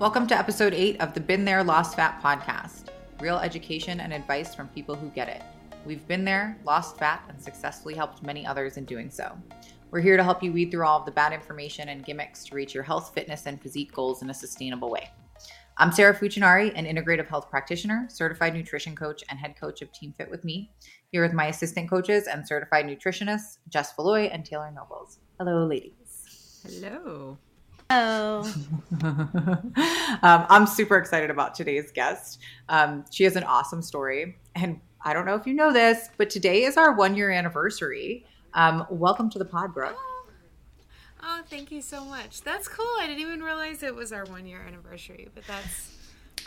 Welcome to episode eight of the Been There, Lost Fat podcast real education and advice from people who get it. We've been there, lost fat, and successfully helped many others in doing so. We're here to help you weed through all of the bad information and gimmicks to reach your health, fitness, and physique goals in a sustainable way. I'm Sarah Fuchinari, an integrative health practitioner, certified nutrition coach, and head coach of Team Fit with Me, here with my assistant coaches and certified nutritionists, Jess Falloy and Taylor Nobles. Hello, ladies. Hello. Oh. um, I'm super excited about today's guest. Um, she has an awesome story. And I don't know if you know this, but today is our one year anniversary. Um, welcome to the pod, Brooke. Oh, oh, thank you so much. That's cool. I didn't even realize it was our one year anniversary, but that's.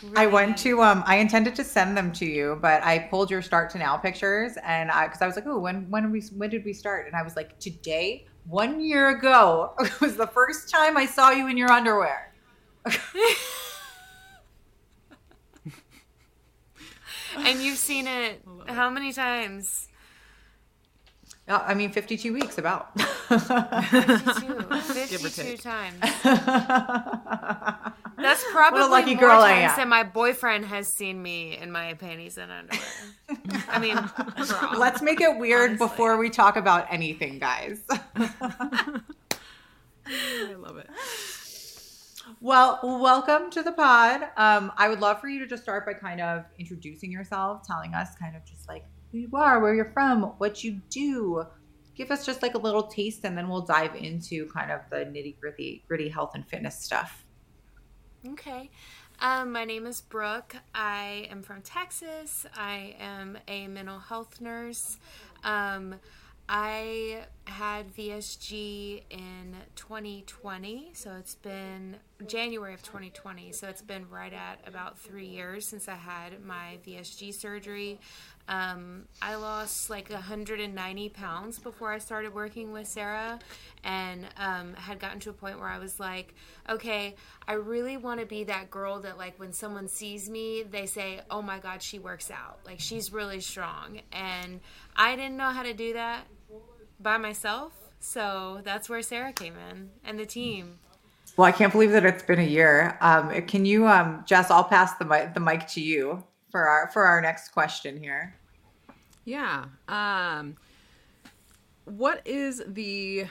Really I went nice. to um I intended to send them to you, but I pulled your start to now pictures and I because I was like, oh, when when we when did we start? And I was like, today one year ago was the first time I saw you in your underwear. and you've seen it how many times? Uh, I mean, 52 weeks about. 52, 52 times. That's probably what a lucky girl I am. My boyfriend has seen me in my panties and underwear. I mean, let's make it weird honestly. before we talk about anything, guys. I love it. Well, welcome to the pod. Um, I would love for you to just start by kind of introducing yourself, telling us kind of just like who you are, where you're from, what you do. Give us just like a little taste, and then we'll dive into kind of the nitty gritty, gritty health and fitness stuff. Okay. Um, my name is Brooke. I am from Texas. I am a mental health nurse. Um, I had VSG in 2020, so it's been January of 2020, so it's been right at about three years since I had my VSG surgery. Um, I lost like 190 pounds before I started working with Sarah, and um, had gotten to a point where I was like, okay, I really want to be that girl that like when someone sees me, they say, oh my God, she works out. Like she's really strong. And I didn't know how to do that by myself. So that's where Sarah came in and the team. Well, I can't believe that it's been a year. Um, can you, um, Jess? I'll pass the mic, the mic to you for our for our next question here. Yeah. Um, what is the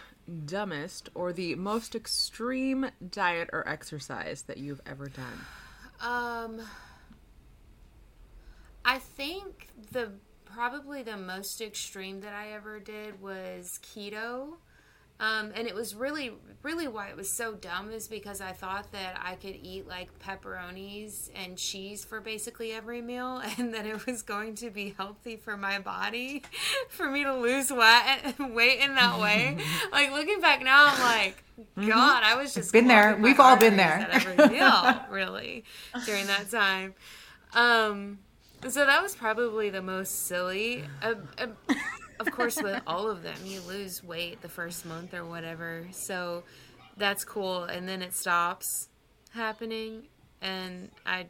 dumbest or the most extreme diet or exercise that you've ever done? Um, I think the probably the most extreme that I ever did was keto. Um, and it was really, really why it was so dumb is because I thought that I could eat like pepperonis and cheese for basically every meal, and that it was going to be healthy for my body, for me to lose weight weight in that way. like looking back now, I'm like, mm-hmm. God, I was just been there. We've all been there. At every meal, really, during that time. Um, so that was probably the most silly. Uh, uh, of course, with all of them, you lose weight the first month or whatever. So that's cool, and then it stops happening. And I,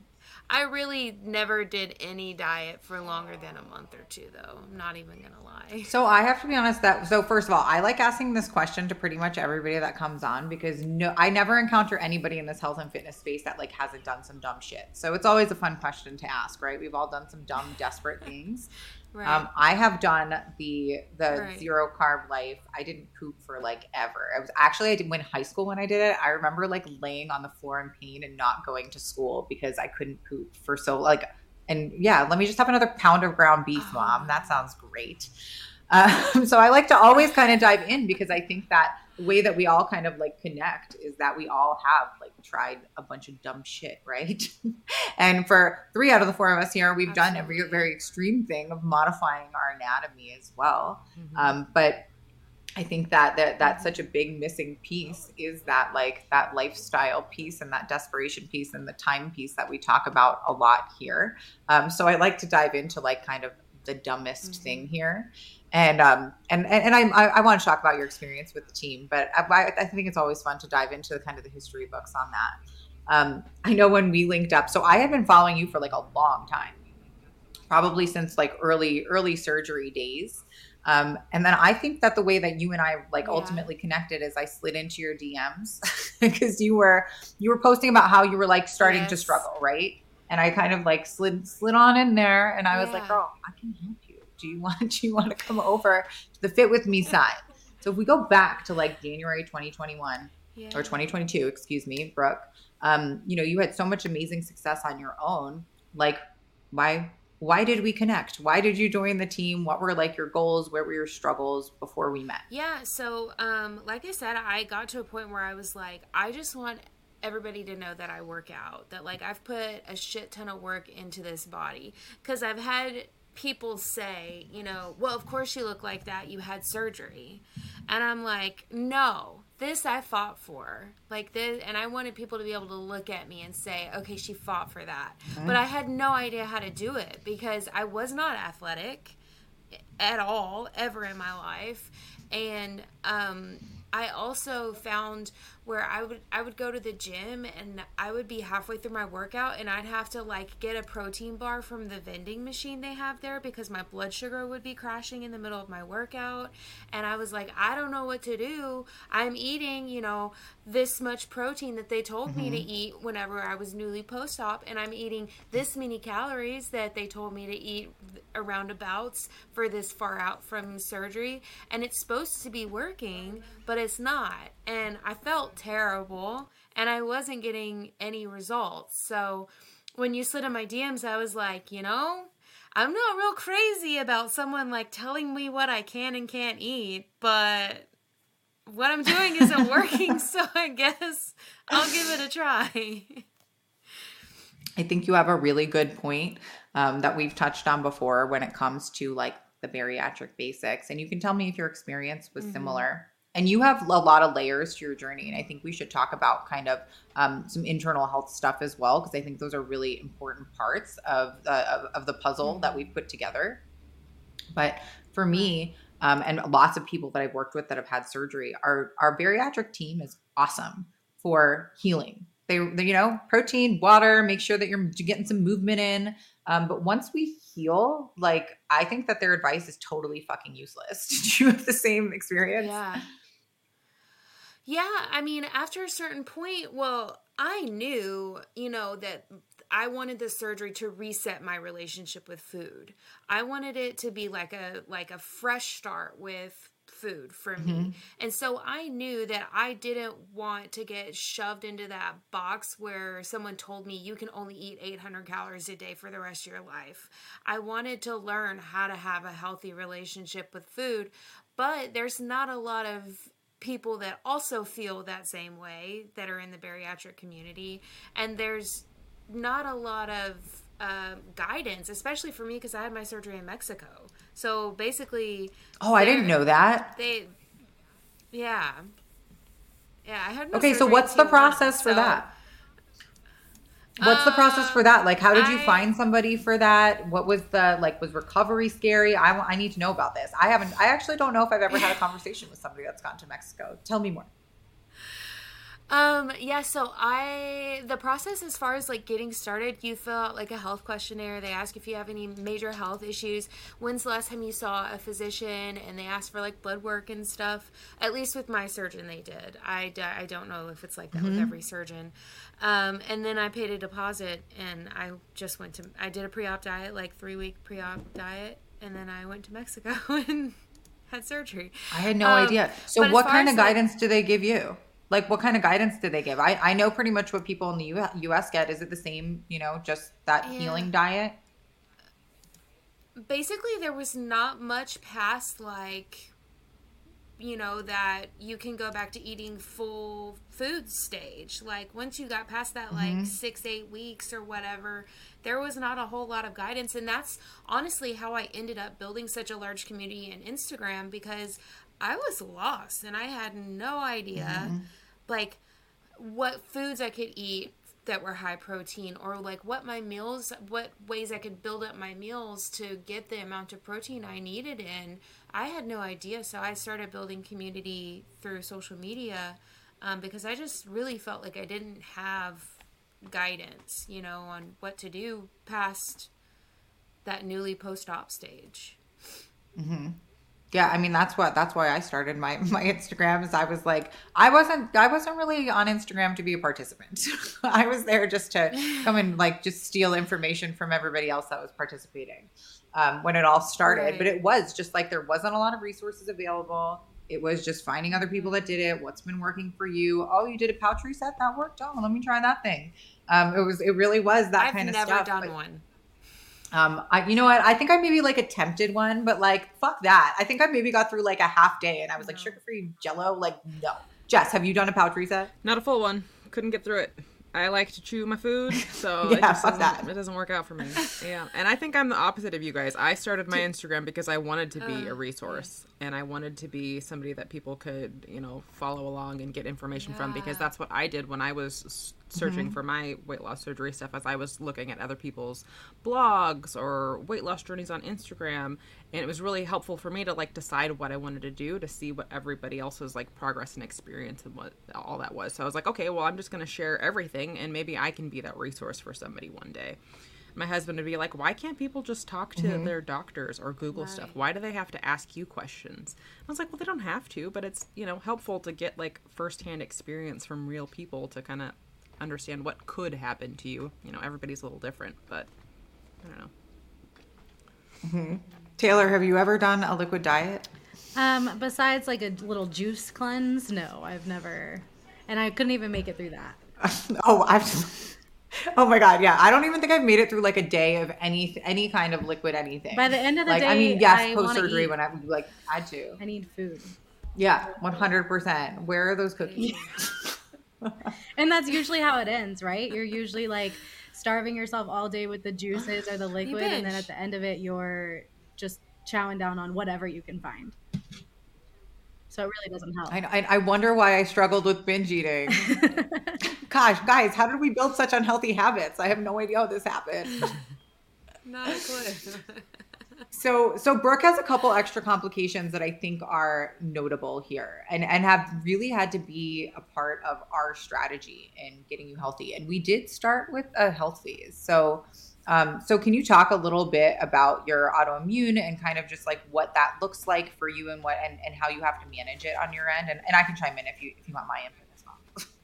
I really never did any diet for longer than a month or two, though. I'm not even gonna lie. So I have to be honest. That so first of all, I like asking this question to pretty much everybody that comes on because no, I never encounter anybody in this health and fitness space that like hasn't done some dumb shit. So it's always a fun question to ask, right? We've all done some dumb, desperate things. Right. Um, I have done the the right. zero carb life. I didn't poop for like ever. I was actually I did win high school when I did it. I remember like laying on the floor in pain and not going to school because I couldn't poop for so like. And yeah, let me just have another pound of ground beef, oh. mom. That sounds great. Um, so I like to always kind of dive in because I think that the way that we all kind of like connect is that we all have like tried a bunch of dumb shit, right? and for three out of the four of us here, we've Absolutely. done every very extreme thing of modifying our anatomy as well. Mm-hmm. Um, but I think that, that that's such a big missing piece is that like that lifestyle piece and that desperation piece and the time piece that we talk about a lot here. Um, so I like to dive into like kind of the dumbest mm-hmm. thing here and um and and, and I, I want to talk about your experience with the team, but I, I think it's always fun to dive into the kind of the history books on that. Um, I know when we linked up, so I had been following you for like a long time, probably since like early early surgery days. Um, and then I think that the way that you and I like Yeah. ultimately connected is I slid into your DMs because you were you were posting about how you were like starting to struggle, right? And I kind of like slid slid on in there, and I was like, Yeah. "Girl, I can help you. Do you want do you want to come over to the Fit with Me side?" So if we go back to like January 2021 Yeah. or 2022, excuse me, Brooke, um, you know, you had so much amazing success on your own. Like, why why did we connect? Why did you join the team? What were like your goals? What were your struggles before we met? Yeah, so um, like I said, I got to a point where I was like, I just want everybody to know that I work out, that like I've put a shit ton of work into this body. Because I've had people say, you know, well, of course you look like that, you had surgery. And I'm like, no, this I fought for. Like this, and I wanted people to be able to look at me and say, okay, she fought for that. But I had no idea how to do it because I was not athletic at all ever in my life and um I also found where I would I would go to the gym and I would be halfway through my workout and I'd have to like get a protein bar from the vending machine they have there because my blood sugar would be crashing in the middle of my workout. And I was like I don't know what to do. I'm eating, you know, this much protein that they told me to mm-hmm. eat whenever I was newly post-op and I'm eating this many calories that they told me to eat around abouts for this far out from surgery. And it's supposed to be working but it's not and i felt terrible and i wasn't getting any results so when you slid in my dms i was like you know i'm not real crazy about someone like telling me what i can and can't eat but what i'm doing isn't working so i guess i'll give it a try I think you have a really good point um, that we've touched on before when it comes to like the bariatric basics. And you can tell me if your experience was similar. And you have a lot of layers to your journey. And I think we should talk about kind of um, some internal health stuff as well, because I think those are really important parts of the, of, of the puzzle that we've put together. But for me, um, and lots of people that I've worked with that have had surgery, our our bariatric team is awesome for healing. They, they you know, protein, water, make sure that you're getting some movement in. Um, but once we heal, like I think that their advice is totally fucking useless. Did you have the same experience? Yeah. Yeah, I mean, after a certain point, well, I knew, you know, that I wanted the surgery to reset my relationship with food. I wanted it to be like a like a fresh start with food for me. Mm-hmm. And so I knew that I didn't want to get shoved into that box where someone told me you can only eat 800 calories a day for the rest of your life. I wanted to learn how to have a healthy relationship with food, but there's not a lot of people that also feel that same way that are in the bariatric community and there's not a lot of uh, guidance especially for me because i had my surgery in mexico so basically Oh, I didn't know that. they yeah yeah i had Okay, so what's the process for so- that? What's the process for that? Like, how did you I- find somebody for that? What was the like? Was recovery scary? I. I need to know about this. I haven't. I actually don't know if I've ever had a conversation with somebody that's gone to Mexico. Tell me more. Um, yeah, so I the process as far as like getting started, you fill out like a health questionnaire. They ask if you have any major health issues. When's the last time you saw a physician? And they ask for like blood work and stuff. At least with my surgeon, they did. I I don't know if it's like that with every surgeon. Um, and then I paid a deposit, and I just went to I did a pre-op diet, like three week pre-op diet, and then I went to Mexico and had surgery. I had no Um, idea. So, what kind of like- guidance do they give you? Like, what kind of guidance do they give? I, I know pretty much what people in the U- U.S. get. Is it the same? You know, just that Yeah. healing diet? basically there was not much past like you know that you can go back to eating full food stage like once you got past that like mm-hmm. six eight weeks or whatever there was not a whole lot of guidance and that's honestly how i ended up building such a large community in instagram because i was lost and i had no idea mm-hmm. Like what foods I could eat that were high protein or like what my meals what ways I could build up my meals to get the amount of protein I needed in I had no idea. So I started building community through social media um, because I just really felt like I didn't have guidance you know on what to do past that newly post-op stage Yeah, I mean that's what that's why I started my my Instagram is I was like I wasn't I wasn't really on Instagram to be a participant. I was there just to come and like just steal information from everybody else that was participating. Um, when it all started, Right. but it was just like there wasn't a lot of resources available. It was just finding other people that did it. What's been working for you? Oh, you did a pouch reset that worked. Oh, let me try that thing. Um, it was it really was that I've kind of never stuff. done but- one. Um, I, you know what? I think I maybe like attempted one, but like, fuck that. I think I maybe got through like a half day and I was like, No. sugar free jello? Like, no. Jess, have you done a pouch reset? Not a full one. Couldn't get through it. I like to chew my food, so Yeah, it, just fuck doesn't, that. it doesn't work out for me. Yeah, and I think I'm the opposite of you guys. I started my Instagram because I wanted to be Uh, a resource, and I wanted to be somebody that people could, you know, follow along and get information from. Because that's what I did when I was searching mm-hmm. for my weight loss surgery stuff. As I was looking at other people's blogs or weight loss journeys on Instagram, and it was really helpful for me to like decide what I wanted to do to see what everybody else's like progress and experience and what all that was. So I was like, okay, well, I'm just going to share everything and maybe I can be that resource for somebody one day. My husband would be like, why can't people just talk to mm-hmm. their doctors or Google stuff? Why do they have to ask you questions? I was like, well, they don't have to, but it's, you know, helpful to get like firsthand experience from real people to kind of understand what could happen to you. You know, everybody's a little different, but I don't know. Taylor, have you ever done a liquid diet? Um, besides like a little juice cleanse, no, I've never, and I couldn't even make it through that. oh, I've. Oh my god, yeah. I don't even think I've made it through like a day of any any kind of liquid anything. By the end of the like, I mean, day, yes, post surgery when I like had to. I need food, Yeah, one hundred percent. Where are those cookies? and that's usually how it ends, right? You're usually like starving yourself all day with the juices or the liquid, and then at the end of it, you're just chowing down on whatever you can find. So it really doesn't help. I, I I wonder why I struggled with binge eating. Gosh, guys, how did we build such unhealthy habits? I have no idea how this happened. Not a clue. So, so Brooke has a couple extra complications that I think are notable here, and and have really had to be a part of our strategy in getting you healthy. And we did start with a health phase. So, um, so can you talk a little bit about your autoimmune and kind of just like what that looks like for you and what and, and how you have to manage it on your end? And, and I can chime in if you if you want my input as well.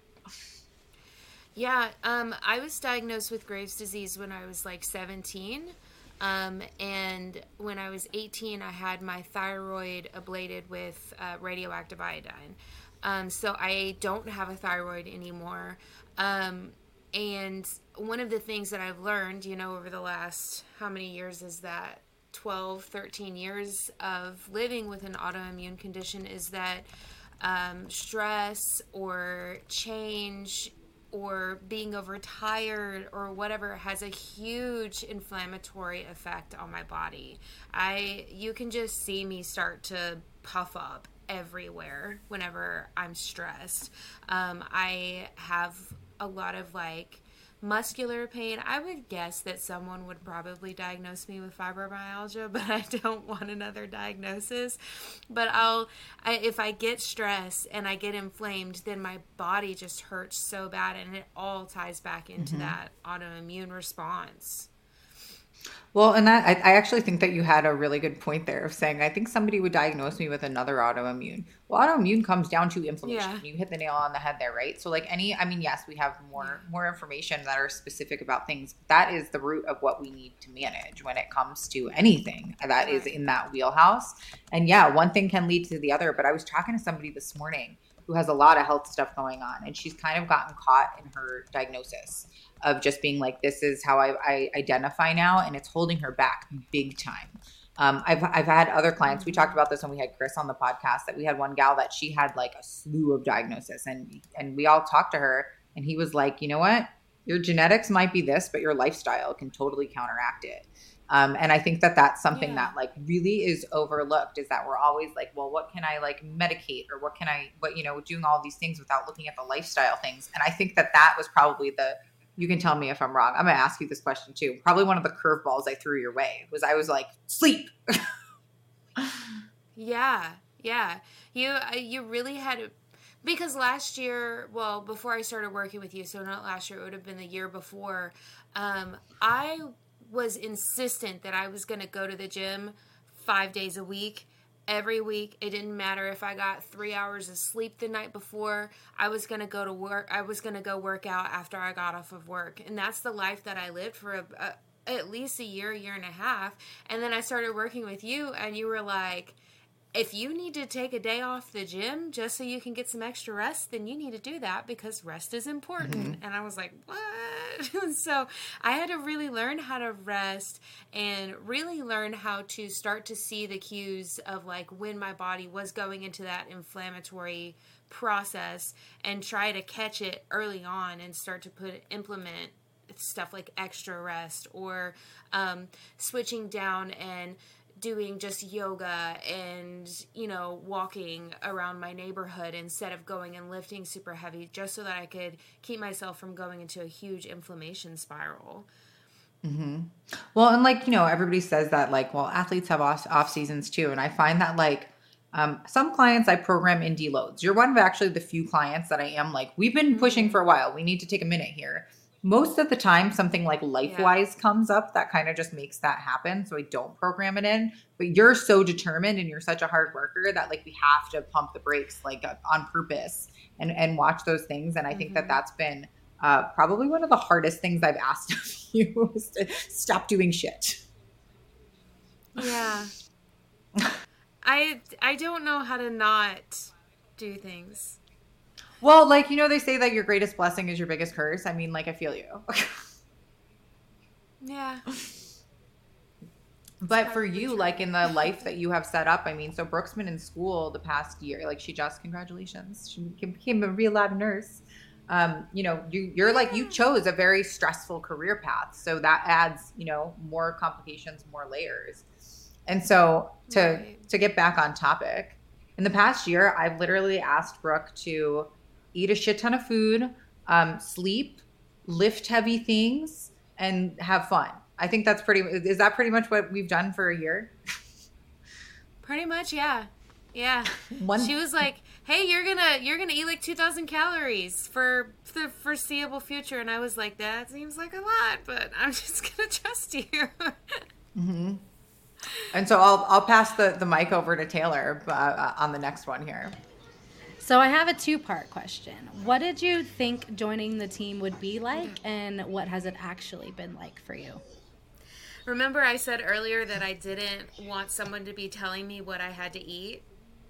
Yeah, um, I was diagnosed with Graves' disease when I was like 17. Um, and when I was 18, I had my thyroid ablated with uh, radioactive iodine. Um, so I don't have a thyroid anymore. Um, and one of the things that I've learned, you know, over the last how many years is that? 12, 13 years of living with an autoimmune condition is that um, stress or change or being overtired or whatever has a huge inflammatory effect on my body. I you can just see me start to puff up everywhere whenever I'm stressed. Um, I have a lot of like muscular pain. I would guess that someone would probably diagnose me with fibromyalgia, but I don't want another diagnosis. But I'll I, if I get stressed and I get inflamed, then my body just hurts so bad and it all ties back into mm-hmm. that autoimmune response. Well, and that I, I actually think that you had a really good point there of saying I think somebody would diagnose me with another autoimmune. Well, autoimmune comes down to inflammation. Yeah. You hit the nail on the head there, right? So like any I mean, yes, we have more more information that are specific about things. That is the root of what we need to manage when it comes to anything that is in that wheelhouse. And yeah, one thing can lead to the other, but I was talking to somebody this morning who has a lot of health stuff going on and she's kind of gotten caught in her diagnosis of just being like, this is how I, I identify now, and it's holding her back big time. Um, I've I've had other clients. We talked about this when we had Chris on the podcast. That we had one gal that she had like a slew of diagnosis, and and we all talked to her, and he was like, you know what, your genetics might be this, but your lifestyle can totally counteract it. Um, and I think that that's something Yeah. that like really is overlooked is that we're always like, well, what can I like medicate or what can I, what you know, doing all these things without looking at the lifestyle things. And I think that that was probably the you can tell me if I'm wrong. I'm gonna ask you this question too. Probably one of the curveballs I threw your way was I was like, sleep. Yeah, yeah. You uh, you really had to because last year, well, before I started working with you, so not last year, it would have been the year before. Um, I was insistent that I was going to go to the gym five days a week, every week. It didn't matter if I got three hours of sleep the night before. I was gonna go to work. I was gonna go work out after I got off of work, and that's the life that I lived for a, a, at least a year, year and a half. And then I started working with you, and you were like if you need to take a day off the gym just so you can get some extra rest, then you need to do that because rest is important. Mm-hmm. And I was like, what? so I had to really learn how to rest and really learn how to start to see the cues of like when my body was going into that inflammatory process and try to catch it early on and start to put implement stuff like extra rest or um, switching down and doing just yoga and you know walking around my neighborhood instead of going and lifting super heavy just so that i could keep myself from going into a huge inflammation spiral mm-hmm. well and like you know everybody says that like well athletes have off, off seasons too and i find that like um, some clients i program in deloads you're one of actually the few clients that i am like we've been pushing mm-hmm. for a while we need to take a minute here most of the time something like LifeWise yeah. comes up that kind of just makes that happen so i don't program it in but you're so determined and you're such a hard worker that like we have to pump the brakes like uh, on purpose and and watch those things and i think mm-hmm. that that's been uh, probably one of the hardest things i've asked of you is to stop doing shit yeah i i don't know how to not do things well, like you know, they say that your greatest blessing is your biggest curse. I mean, like I feel you. yeah. But for you, like in the life that you have set up, I mean, so Brooke's been in school the past year. Like she just, congratulations, she became a real lab nurse. Um, you know, you, you're like you chose a very stressful career path, so that adds, you know, more complications, more layers. And so to right. to get back on topic, in the past year, I've literally asked Brooke to eat a shit ton of food, um, sleep, lift heavy things, and have fun. I think that's pretty. Is that pretty much what we've done for a year? pretty much, yeah, yeah. One, she was like, "Hey, you're gonna you're gonna eat like two thousand calories for the foreseeable future," and I was like, "That seems like a lot, but I'm just gonna trust you." mm-hmm. And so I'll I'll pass the the mic over to Taylor uh, on the next one here. So I have a two part question. What did you think joining the team would be like, and what has it actually been like for you? Remember, I said earlier that I didn't want someone to be telling me what I had to eat?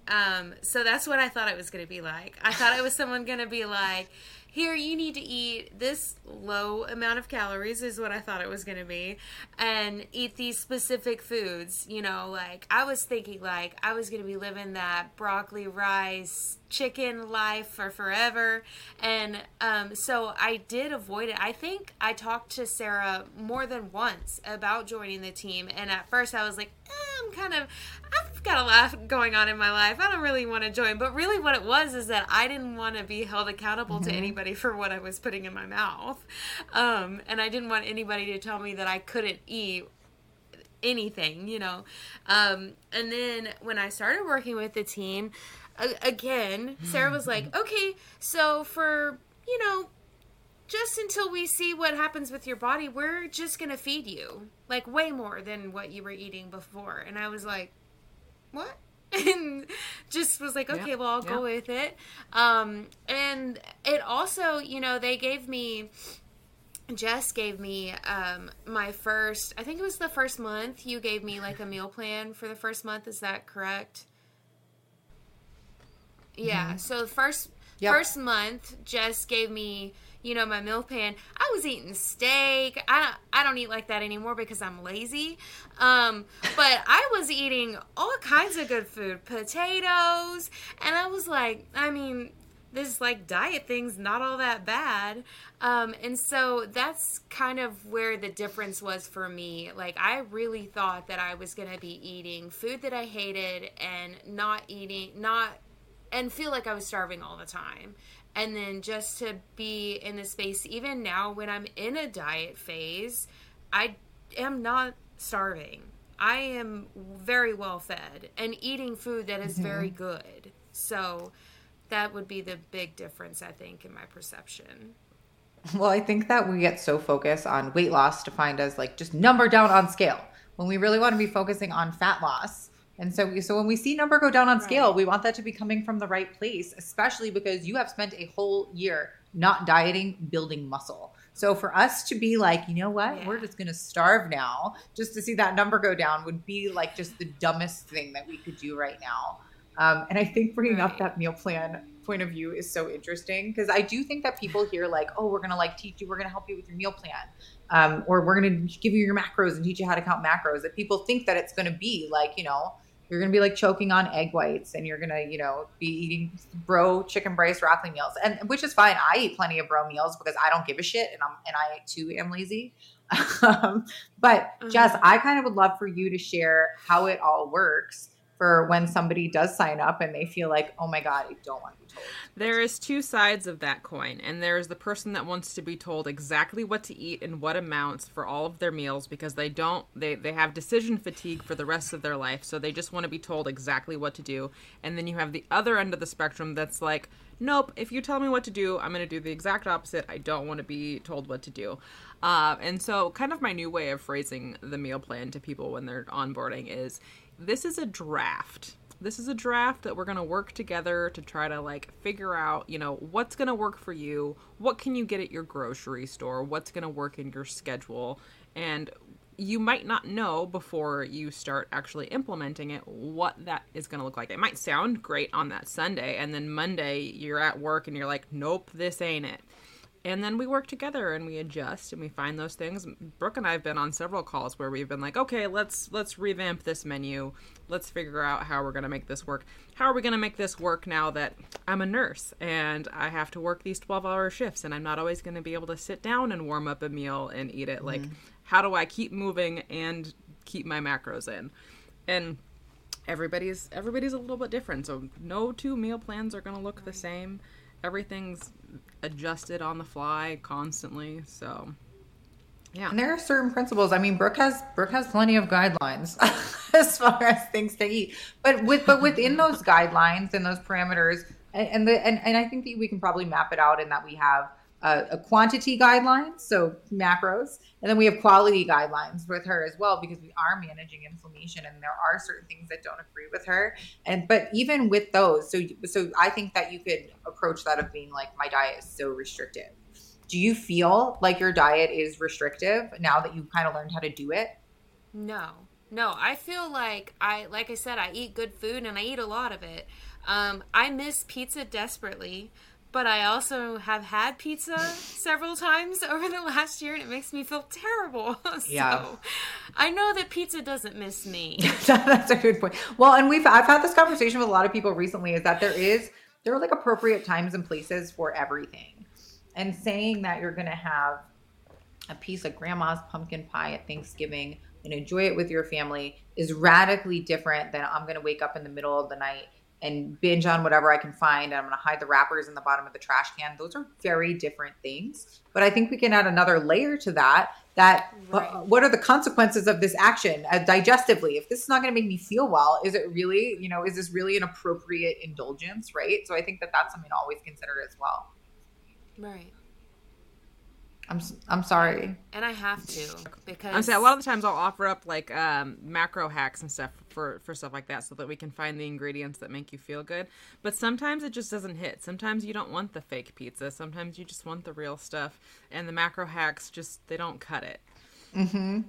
Um, so that's what I thought it was going to be like. I thought it was someone going to be like, here you need to eat this low amount of calories is what I thought it was going to be and eat these specific foods, you know, like I was thinking like I was going to be living that broccoli rice chicken life for forever and um, so I did avoid it. I think I talked to Sarah more than once about joining the team and at first I was like, eh, I'm kind of I've got a lot going on in my life. I don't really want to join. But really, what it was is that I didn't want to be held accountable mm-hmm. to anybody for what I was putting in my mouth. Um, and I didn't want anybody to tell me that I couldn't eat anything, you know. Um, and then when I started working with the team, again, Sarah was like, okay, so for, you know, just until we see what happens with your body, we're just going to feed you like way more than what you were eating before. And I was like, what? and just was like, okay, well, I'll go with it. Um, and it also, you know, they gave me, Jess gave me um, my first, I think it was the first month, you gave me like a meal plan for the first month. Is that correct? Yeah. Mm-hmm. So the first, yep. first month, Jess gave me you know, my meal plan. I was eating steak. I I don't eat like that anymore because I'm lazy. Um, but I was eating all kinds of good food, potatoes, and I was like, I mean, this like diet thing's not all that bad. Um, and so that's kind of where the difference was for me. Like, I really thought that I was going to be eating food that I hated and not eating, not, and feel like I was starving all the time and then just to be in the space even now when i'm in a diet phase i am not starving. I am very well fed and eating food that is mm-hmm. very good. So that would be the big difference i think in my perception. Well i think that we get so focused on weight loss defined as like just number down on scale. When we really want to be focusing on fat loss And so, so when we see number go down on scale, we want that to be coming from the right place, especially because you have spent a whole year not dieting, building muscle. So for us to be like, you know what, yeah. we're just going to starve now, just to see that number go down would be like just the dumbest thing that we could do right now. Um, and I think bringing right. up that meal plan point of view is so interesting because I do think that people hear like, oh, we're going to like teach you, we're going to help you with your meal plan. Um, or we're going to give you your macros and teach you how to count macros. That people think that it's going to be like, you know, you're gonna be like choking on egg whites and you're gonna you know be eating bro chicken braised broccoli meals and which is fine i eat plenty of bro meals because i don't give a shit and i'm and i too am lazy um, but mm-hmm. jess i kind of would love for you to share how it all works for when somebody does sign up and they feel like, oh my God, I don't want to be told. There is two sides of that coin. And there's the person that wants to be told exactly what to eat and what amounts for all of their meals because they don't, they, they have decision fatigue for the rest of their life. So they just want to be told exactly what to do. And then you have the other end of the spectrum that's like, nope, if you tell me what to do, I'm going to do the exact opposite. I don't want to be told what to do. Uh, and so, kind of my new way of phrasing the meal plan to people when they're onboarding is this is a draft. This is a draft that we're going to work together to try to like figure out, you know, what's going to work for you, what can you get at your grocery store, what's going to work in your schedule, and you might not know before you start actually implementing it what that is going to look like. It might sound great on that Sunday, and then Monday you're at work and you're like, nope, this ain't it and then we work together and we adjust and we find those things. Brooke and i've been on several calls where we've been like okay let's let's revamp this menu. Let's figure out how we're going to make this work. How are we going to make this work now that i'm a nurse and i have to work these 12 hour shifts and i'm not always going to be able to sit down and warm up a meal and eat it? Mm-hmm. like how do i keep moving and keep my macros in? And everybody's everybody's a little bit different. So no two meal plans are going to look the same. Everything's adjusted on the fly constantly. So yeah. And there are certain principles. I mean, Brooke has Brooke has plenty of guidelines as far as things to eat. But with but within those guidelines and those parameters and, and the and, and I think that we can probably map it out in that we have a, a, quantity guidelines, so macros, and then we have quality guidelines with her as well because we are managing inflammation, and there are certain things that don't agree with her. And but even with those, so so I think that you could approach that of being like, my diet is so restrictive. Do you feel like your diet is restrictive now that you've kind of learned how to do it? No, no. I feel like I, like I said, I eat good food and I eat a lot of it. Um, I miss pizza desperately but I also have had pizza several times over the last year and it makes me feel terrible. so yeah. I know that pizza doesn't miss me. That's a good point. Well, and we've I've had this conversation with a lot of people recently is that there is there are like appropriate times and places for everything. And saying that you're going to have a piece of grandma's pumpkin pie at Thanksgiving and enjoy it with your family is radically different than I'm going to wake up in the middle of the night and binge on whatever I can find. And I'm going to hide the wrappers in the bottom of the trash can. Those are very different things. But I think we can add another layer to that. That right. uh, what are the consequences of this action uh, digestively? If this is not going to make me feel well, is it really, you know, is this really an appropriate indulgence? Right. So I think that that's something to always consider as well. Right. I'm I'm sorry. And I have to because I'm saying a lot of the times I'll offer up like um, macro hacks and stuff for for stuff like that, so that we can find the ingredients that make you feel good. But sometimes it just doesn't hit. Sometimes you don't want the fake pizza. Sometimes you just want the real stuff, and the macro hacks just they don't cut it. Mm-hmm.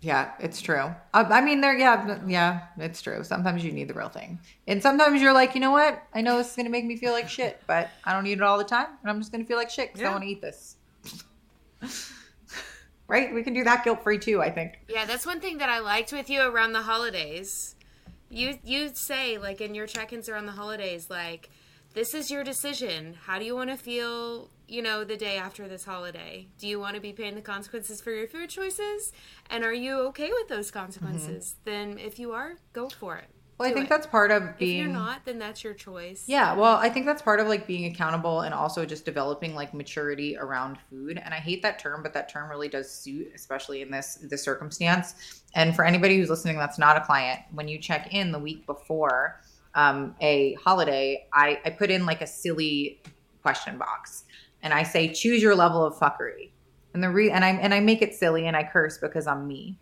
Yeah, it's true. I, I mean, there, yeah, yeah, it's true. Sometimes you need the real thing, and sometimes you're like, you know what? I know this is gonna make me feel like shit, but I don't eat it all the time, and I'm just gonna feel like shit because yeah. I want to eat this. right? We can do that guilt free too. I think. Yeah, that's one thing that I liked with you around the holidays. You you say like in your check-ins around the holidays, like this is your decision. How do you want to feel you know, the day after this holiday? Do you want to be paying the consequences for your food choices? And are you okay with those consequences? Mm-hmm. Then if you are, go for it. Well, I think it. that's part of being. If you're not, then that's your choice. Yeah, well, I think that's part of like being accountable and also just developing like maturity around food. And I hate that term, but that term really does suit, especially in this this circumstance. And for anybody who's listening, that's not a client. When you check in the week before um, a holiday, I, I put in like a silly question box and I say, choose your level of fuckery. And the re and I and I make it silly and I curse because I'm me.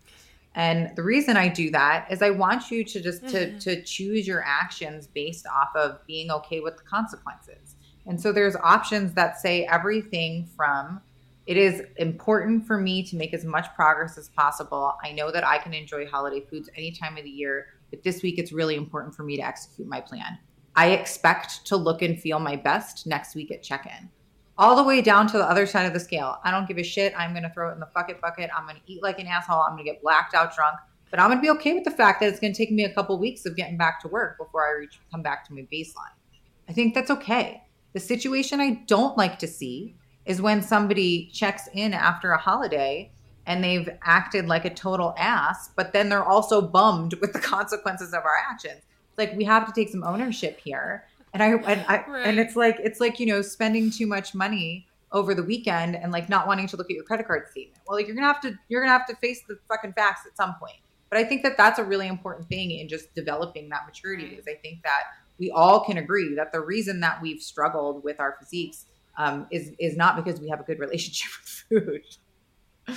And the reason I do that is I want you to just mm-hmm. to to choose your actions based off of being okay with the consequences. And so there's options that say everything from it is important for me to make as much progress as possible. I know that I can enjoy holiday foods any time of the year, but this week it's really important for me to execute my plan. I expect to look and feel my best next week at check in. All the way down to the other side of the scale. I don't give a shit. I'm going to throw it in the bucket bucket. I'm going to eat like an asshole. I'm going to get blacked out drunk. But I'm going to be okay with the fact that it's going to take me a couple weeks of getting back to work before I reach come back to my baseline. I think that's okay. The situation I don't like to see is when somebody checks in after a holiday and they've acted like a total ass, but then they're also bummed with the consequences of our actions. Like we have to take some ownership here. And I and I right. and it's like it's like, you know, spending too much money over the weekend and like not wanting to look at your credit card statement. Well, like you're going to have to you're going to have to face the fucking facts at some point. But I think that that's a really important thing in just developing that maturity because I think that we all can agree that the reason that we've struggled with our physiques um, is is not because we have a good relationship with food.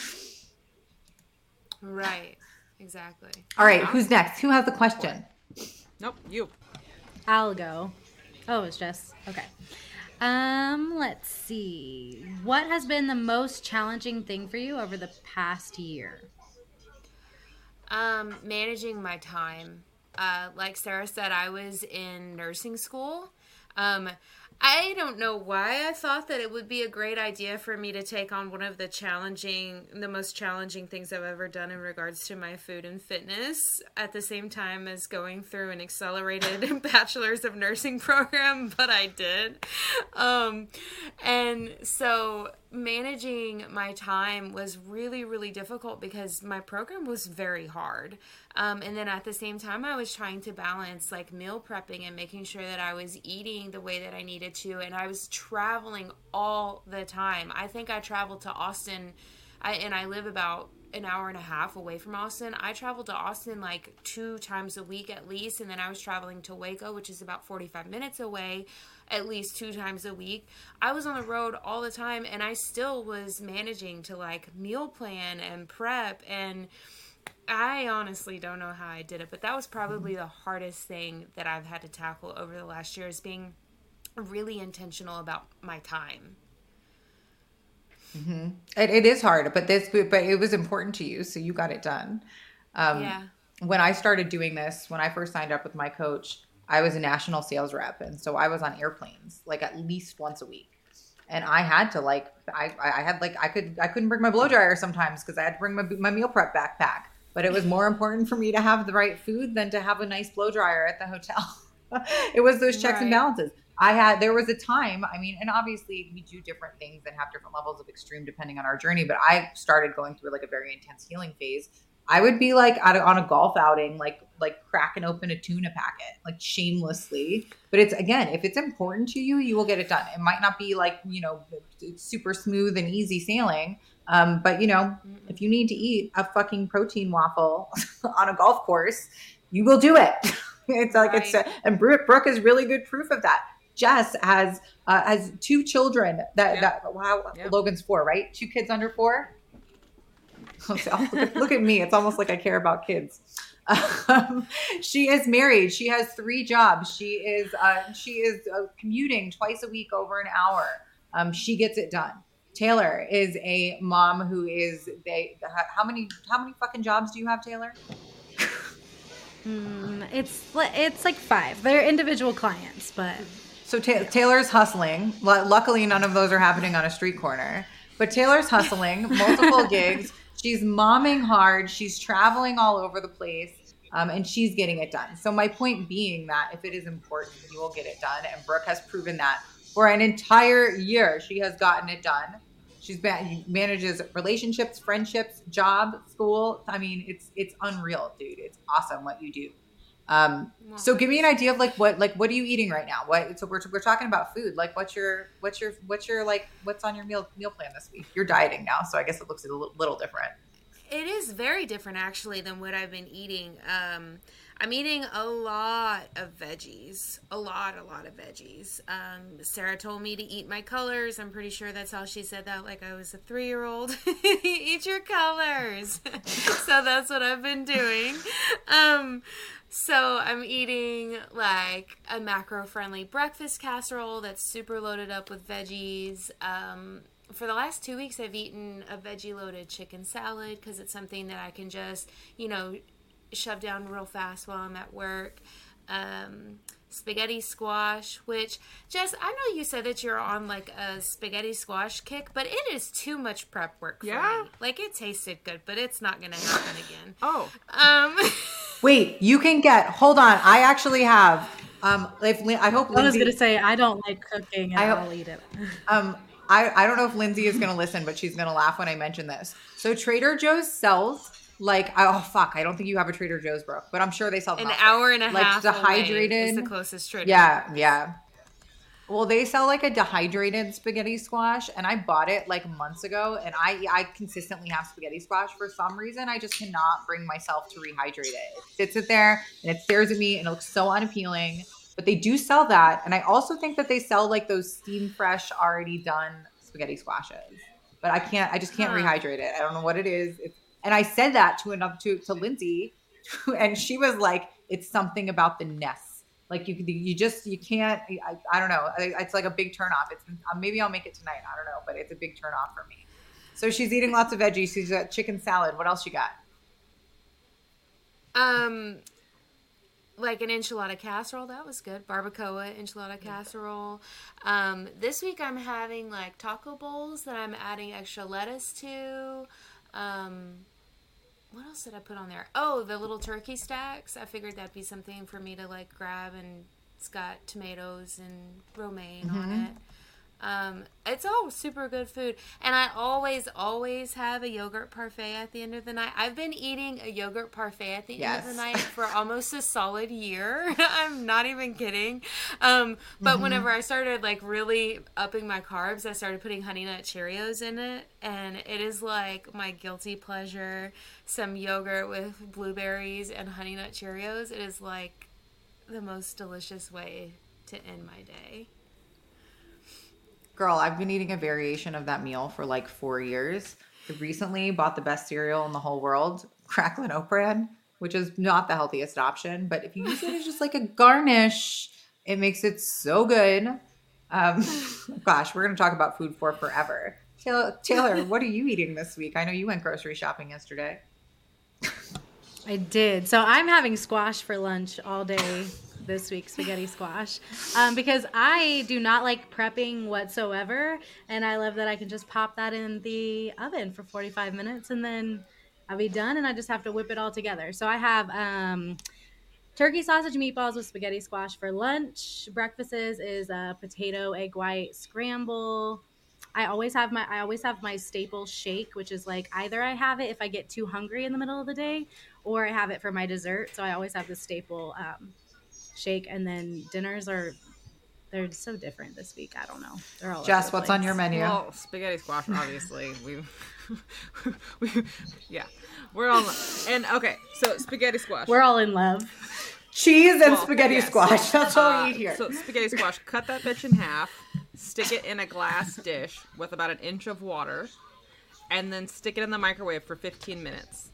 Right. Exactly. All right. Who's next? Who has the question? Nope. You. I'll go. Oh, it's Jess. Okay. Um, let's see. What has been the most challenging thing for you over the past year? Um, managing my time. Uh, like Sarah said, I was in nursing school. Um, I don't know why I thought that it would be a great idea for me to take on one of the challenging, the most challenging things I've ever done in regards to my food and fitness at the same time as going through an accelerated bachelor's of nursing program, but I did. Um, and so managing my time was really, really difficult because my program was very hard. Um, and then at the same time, I was trying to balance like meal prepping and making sure that I was eating the way that I needed to. And I was traveling all the time. I think I traveled to Austin, I, and I live about an hour and a half away from Austin. I traveled to Austin like two times a week at least, and then I was traveling to Waco, which is about 45 minutes away, at least two times a week. I was on the road all the time, and I still was managing to like meal plan and prep. And I honestly don't know how I did it, but that was probably mm-hmm. the hardest thing that I've had to tackle over the last year is being really intentional about my time. Mm-hmm. It, it is hard, but this, but it was important to you, so you got it done. Um, yeah. When I started doing this, when I first signed up with my coach, I was a national sales rep, and so I was on airplanes like at least once a week. And I had to like, I, I had like, I could, I couldn't bring my blow dryer sometimes because I had to bring my, my meal prep backpack. But it was more important for me to have the right food than to have a nice blow dryer at the hotel. it was those checks right. and balances. I had there was a time, I mean, and obviously we do different things and have different levels of extreme depending on our journey, but I started going through like a very intense healing phase. I would be like a, on a golf outing, like like cracking open a tuna packet, like shamelessly. But it's again, if it's important to you, you will get it done. It might not be like you know super smooth and easy sailing, um, but you know, if you need to eat a fucking protein waffle on a golf course, you will do it. it's like right. it's and Brooke is really good proof of that. Jess has uh, has two children that yeah. that wow yeah. Logan's four right two kids under four. look, at, look at me. It's almost like I care about kids. Um, she is married. She has three jobs. She is uh, she is uh, commuting twice a week over an hour. Um, she gets it done. Taylor is a mom who is they how many how many fucking jobs do you have, Taylor? Mm, it's it's like five. They're individual clients, but so ta- Taylor's hustling. L- luckily, none of those are happening on a street corner. But Taylor's hustling, multiple gigs. She's momming hard. She's traveling all over the place. Um, and she's getting it done. So my point being that if it is important, you will get it done. And Brooke has proven that for an entire year, she has gotten it done. She's been, manages relationships, friendships, job, school. I mean, it's it's unreal, dude. It's awesome what you do. Um, so give me an idea of like what like what are you eating right now? What so we're, we're talking about food. Like what's your what's your what's your like what's on your meal meal plan this week? You're dieting now, so I guess it looks a little, little different. It is very different actually than what I've been eating. Um, I'm eating a lot of veggies. A lot, a lot of veggies. Um, Sarah told me to eat my colors. I'm pretty sure that's how she said that, like I was a three year old. eat your colors. so that's what I've been doing. Um, so I'm eating like a macro friendly breakfast casserole that's super loaded up with veggies. Um, for the last two weeks, I've eaten a veggie loaded chicken salad because it's something that I can just, you know, shove down real fast while I'm at work. Um, spaghetti squash, which Jess, I know you said that you're on like a spaghetti squash kick, but it is too much prep work for Yeah? me. Like it tasted good, but it's not gonna happen again. Oh, Um, Wait, you can get. Hold on, I actually have. Um, if I hope I was Lindsay. gonna say I don't like cooking and I- I'll eat it. Um, I, I don't know if Lindsay is going to listen, but she's going to laugh when I mention this. So Trader Joe's sells like oh fuck, I don't think you have a Trader Joe's, bro, but I'm sure they sell an hour and a like half away dehydrated. is the closest trader. yeah, yeah. Well, they sell like a dehydrated spaghetti squash, and I bought it like months ago, and I I consistently have spaghetti squash for some reason. I just cannot bring myself to rehydrate it. It sits it there and it stares at me, and it looks so unappealing. But they do sell that, and I also think that they sell like those steam fresh, already done spaghetti squashes. But I can't. I just can't Huh. rehydrate it. I don't know what it is. It's, and I said that to another to to Lindsay, and she was like, "It's something about the nest." Like you, you just you can't. I, I don't know. It's like a big turnoff. It's uh, maybe I'll make it tonight. I don't know, but it's a big turnoff for me. So she's eating lots of veggies. She's got chicken salad. What else you got? Um, like an enchilada casserole, that was good. Barbacoa enchilada casserole. Um, this week I'm having like taco bowls that I'm adding extra lettuce to. Um, what else did I put on there? Oh, the little turkey stacks. I figured that'd be something for me to like grab, and it's got tomatoes and romaine on mm-hmm. it. Um, it's all super good food, and I always, always have a yogurt parfait at the end of the night. I've been eating a yogurt parfait at the end of the night for almost a solid year. I'm not even kidding. Um, but whenever I started like really upping my carbs, I started putting honey nut Cheerios in it, and it is like my guilty pleasure. Some yogurt with blueberries and honey nut Cheerios. It is like the most delicious way to end my day. Girl, I've been eating a variation of that meal for like four years. I recently bought the best cereal in the whole world, Cracklin Oat Bran, which is not the healthiest option, but if you use it as just like a garnish, it makes it so good. Um, gosh, we're gonna talk about food for forever. Taylor, Taylor, what are you eating this week? I know you went grocery shopping yesterday. I did. So I'm having squash for lunch all day this week, spaghetti squash, um, because I do not like prepping whatsoever, and I love that I can just pop that in the oven for 45 minutes, and then I'll be done, and I just have to whip it all together. So I have um, turkey sausage meatballs with spaghetti squash for lunch. Breakfast is, is a potato egg white scramble. I always have my I always have my staple shake, which is like either I have it if I get too hungry in the middle of the day, or I have it for my dessert. So I always have the staple um, shake, and then dinners are they're so different this week. I don't know. They're all Jess, the what's on your menu? well, spaghetti squash, obviously. we, we, yeah, we're all and okay. So spaghetti squash. We're all in love. Cheese and Well, spaghetti yes. squash. That's all Uh, we eat here. So spaghetti squash, cut that bitch in half, stick it in a glass dish with about an inch of water, and then stick it in the microwave for 15 minutes.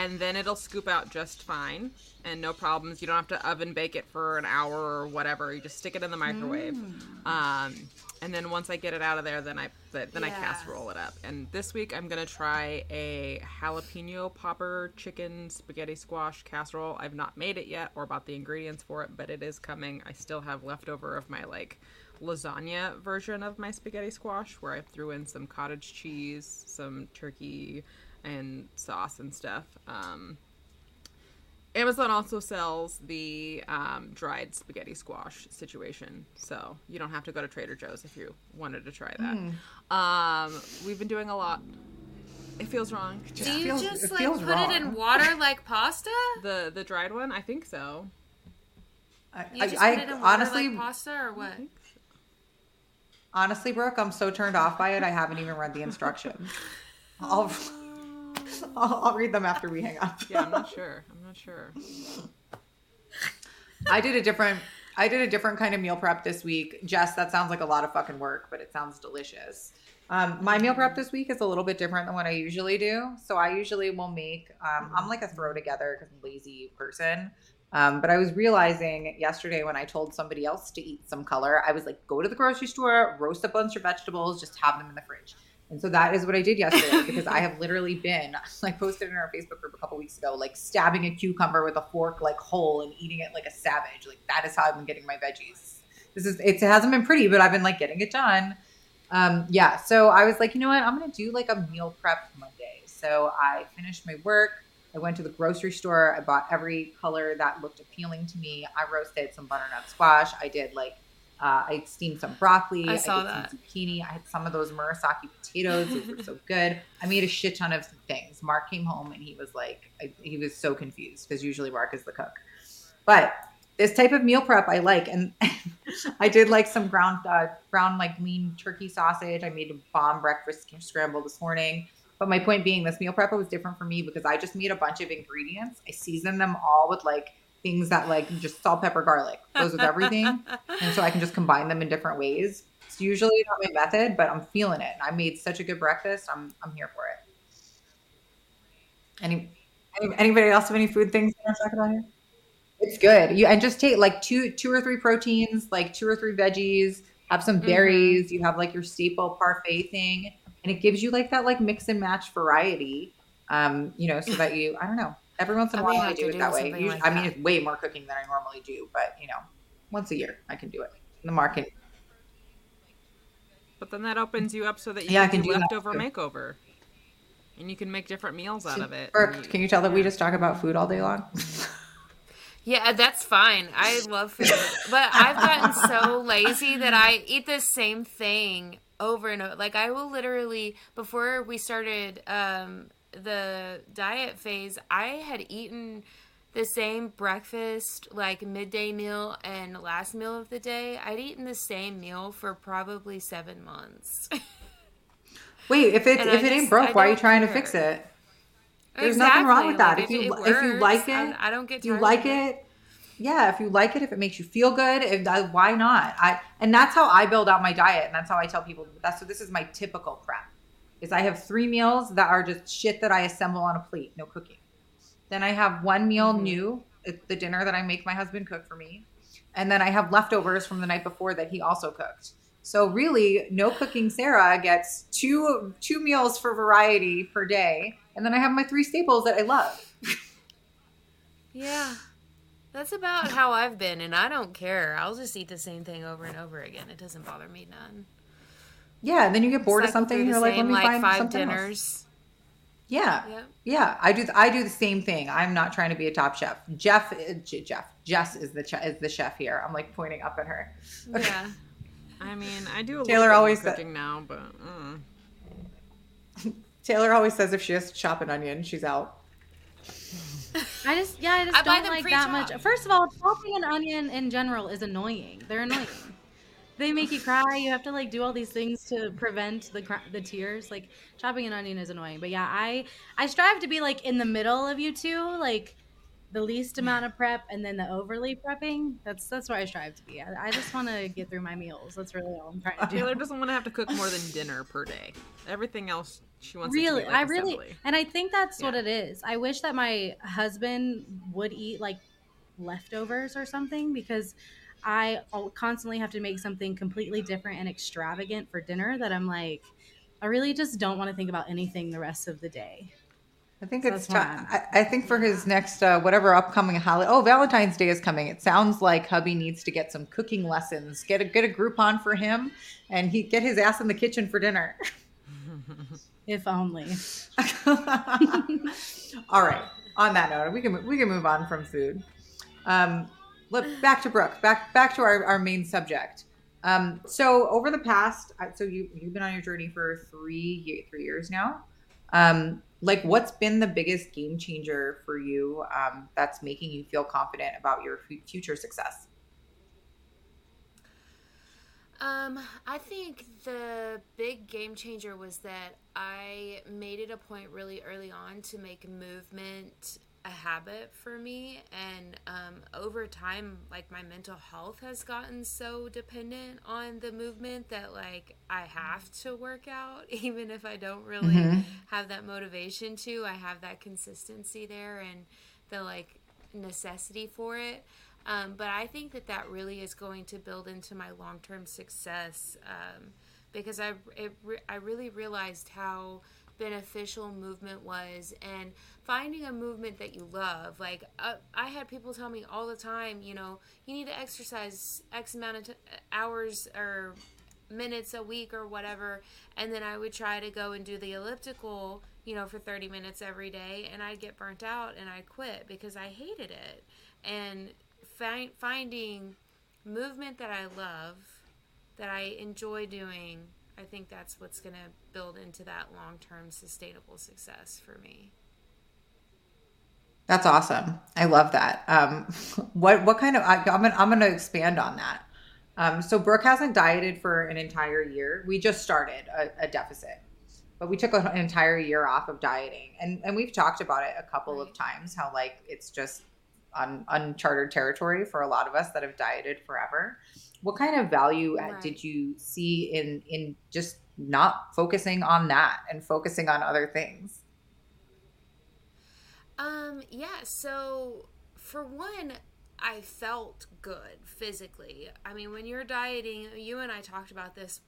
And then it'll scoop out just fine and no problems. You don't have to oven bake it for an hour or whatever. You just stick it in the microwave. Um, and then once I get it out of there, then I th- then I Yeah. casserole it up. And this week I'm gonna try a jalapeno popper chicken spaghetti squash casserole. I've not made it yet or bought the ingredients for it, but it is coming. I still have leftover of my like lasagna version of my spaghetti squash where I threw in some cottage cheese, some turkey, and sauce and stuff. Um, Amazon also sells the um, dried spaghetti squash situation, so you don't have to go to Trader Joe's if you wanted to try that. Um, we've been doing a lot. It feels wrong. Do you feels- just it like feels put it in water like pasta? The the dried one, I think so. I, You I, just I put it in water honestly, like pasta or what? honestly, Brooke, I'm so turned off by it. I haven't even read the instructions. I'll, I'll, I'll read them after we hang up. Yeah, I'm not sure. I'm not sure. I did a different I did a different kind of meal prep this week. Jess, that sounds like a lot of fucking work, but it sounds delicious. Um, my meal prep this week is a little bit different than what I usually do. So I usually will make. Um, I'm like a throw together because I'm lazy person. Um, but I was realizing yesterday when I told somebody else to eat some color, I was like, go to the grocery store, roast a bunch of vegetables, just have them in the fridge. And so that is what I did yesterday because I have literally been, I posted in our Facebook group a couple weeks ago, like stabbing a cucumber with a fork like whole and eating it like a savage. Like that is how I've been getting my veggies. This is it hasn't been pretty, but I've been like getting it done. Um, yeah, so I was like, you know what? I'm gonna do like a meal prep Monday. So I finished my work. I went to the grocery store. I bought every color that looked appealing to me. I roasted some butternut squash. I did like uh, I steamed some broccoli. I saw did that. some zucchini. I had some of those Murasaki potatoes. Those were so good. I made a shit ton of things. Mark came home and he was like, I, he was so confused because usually Mark is the cook. But this type of meal prep I like, and I did like some ground, uh, ground like lean turkey sausage. I made a bomb breakfast scramble this morning. But my point being, this meal prep was different for me because I just made a bunch of ingredients. I seasoned them all with like things that like just salt, pepper, garlic goes with everything, and so I can just combine them in different ways. It's usually not my method, but I'm feeling it. I made such a good breakfast. I'm I'm here for it. Any, any anybody else have any food things they want to talk about here? It's good. You and just take like two two or three proteins, like two or three veggies. Have some Mhm. berries. You have like your staple parfait thing, and it gives you like that like mix and match variety. Um, you know, so that you I don't know. Every once in a I while I do it do that way. something Usually, like I mean, that. it's way more cooking than I normally do, but you know, once a year I can do it. In the market. But then that opens you up so that you Yeah, I can, can do do leftover makeover. And you can make different meals out of it. Brooke, and you- can you tell that we just talk about food all day long? Yeah, that's fine. I love food. But I've gotten so lazy that I eat the same thing over and over. Like I will literally before we started um the diet phase, I had eaten the same breakfast, like midday meal and last meal of the day. I'd eaten the same meal for probably 7 months. Wait, if it And if I it ain't broke, why are you trying to fix it? There's nothing wrong with that. If you if you like it, I, don't get if you like of it, yeah. If you like it, if it makes you feel good, if why not? I and that's how I build out my diet, and that's how I tell people. That's so. This is my typical prep. Is I have three meals that are just shit that I assemble on a plate, no cooking. Then I have one meal Mhm. new, it's the dinner that I make my husband cook for me, and then I have leftovers from the night before that he also cooked. So really, no cooking Sarah gets two two meals for variety per day, and then I have my three staples that I love. Yeah. That's about how I've been, and I don't care. I'll just eat the same thing over and over again. It doesn't bother me none. Yeah, and then you get bored of something, and you're like, let same, me like find five something else. Yeah, Yep. yeah. I do. I do the same thing. I'm not trying to be a top chef. Jeff, uh, Jeff, Jess is the che- is the chef here. I'm like pointing up at her. Yeah. I mean, I do a Taylor little always more said- now, but mm. Taylor always says if she has to chop an onion, she's out. I just yeah, I just I don't them like that much. First of all, chopping an onion in general is annoying. They're annoying. They make you cry. You have to like do all these things to prevent the the tears. Like chopping an onion is annoying. But yeah, I I strive to be like in the middle of you two, like the least amount of prep and then the overly prepping. That's that's where I strive to be. I, I just want to get through my meals. That's really all I'm trying to do. Taylor doesn't want to have to cook more than dinner per day. Everything else she wants. really be like i really assembly. and i think that's what it is i wish that my husband would eat like leftovers or something because i constantly have to make something completely different and extravagant for dinner that i'm like i really just don't want to think about anything the rest of the day I think So it's. time. I, I think for his next uh, whatever upcoming holiday. Oh, Valentine's Day is coming. It sounds like hubby needs to get some cooking lessons. Get a get a Groupon for him, and he get his ass in the kitchen for dinner. if only All right. On that note, we can we can move on from food. Um, look back to Brooke. Back back to our, our main subject. Um, so over the past, so you you've been on your journey for three three years now. Um, like, what's been the biggest game changer for you? Um, that's making you feel confident about your future success. Um, I think the big game changer was that I made it a point really early on to make movement a habit for me and um, over time like my mental health has gotten so dependent on the movement that like i have to work out even if i don't really mm-hmm. have that motivation to i have that consistency there and the like necessity for it um, but i think that that really is going to build into my long-term success um, because i it, i really realized how beneficial movement was and finding a movement that you love. Like uh, i had people tell me all the time you know you need to exercise x amount of t- hours or minutes a week or whatever. And then i would try to go and do the elliptical you know for 30 minutes every day and i'd get burnt out and i quit because i hated it. And fi- finding movement that i love that i enjoy doing I think that's what's going to build into that long term sustainable success for me. That's awesome. I love that. Um, what what kind of I, am gonna I'm gonna expand on that. Um, so Brooke hasn't dieted for an entire year. We just started a, a deficit, but we took an entire year off of dieting, and and we've talked about it a couple right. of times. How like it's just un, uncharted territory for a lot of us that have dieted forever what kind of value uh, right. did you see in in just not focusing on that and focusing on other things? Um yeah so for one i felt good physically. I mean when you're dieting you and i talked about this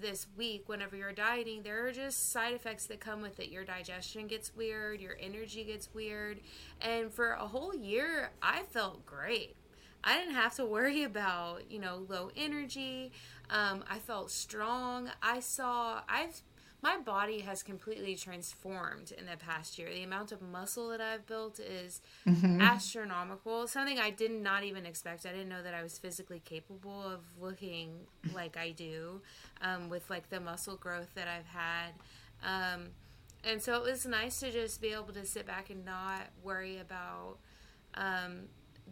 this week whenever you're dieting there are just side effects that come with it. Your digestion gets weird your energy gets weird and for a whole year i felt great I didn't have to worry about, you know, low energy. Um, I felt strong. I saw, I've, my body has completely transformed in the past year. The amount of muscle that I've built is mm-hmm. astronomical. Something I did not even expect. I didn't know that I was physically capable of looking like I do um, with like the muscle growth that I've had. Um, and so it was nice to just be able to sit back and not worry about um,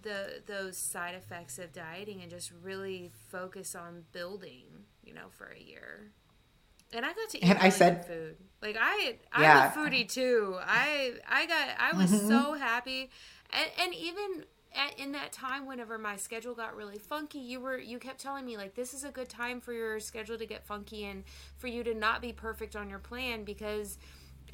the those side effects of dieting and just really focus on building, you know, for a year. And I got to eat and I said food. Like I, I'm yeah. a foodie too. I, I got, I was mm-hmm. so happy, and, and even at, in that time, whenever my schedule got really funky, you were, you kept telling me like, this is a good time for your schedule to get funky and for you to not be perfect on your plan because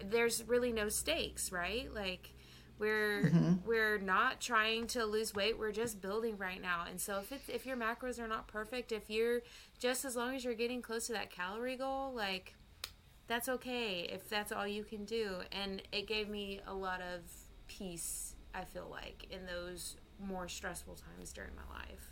there's really no stakes, right? Like, we're mm-hmm. we're not trying to lose weight. We're just building right now. And so if it's if your macros are not perfect, if you're just as long as you're getting close to that calorie goal, like that's okay if that's all you can do. And it gave me a lot of peace, I feel like, in those more stressful times during my life.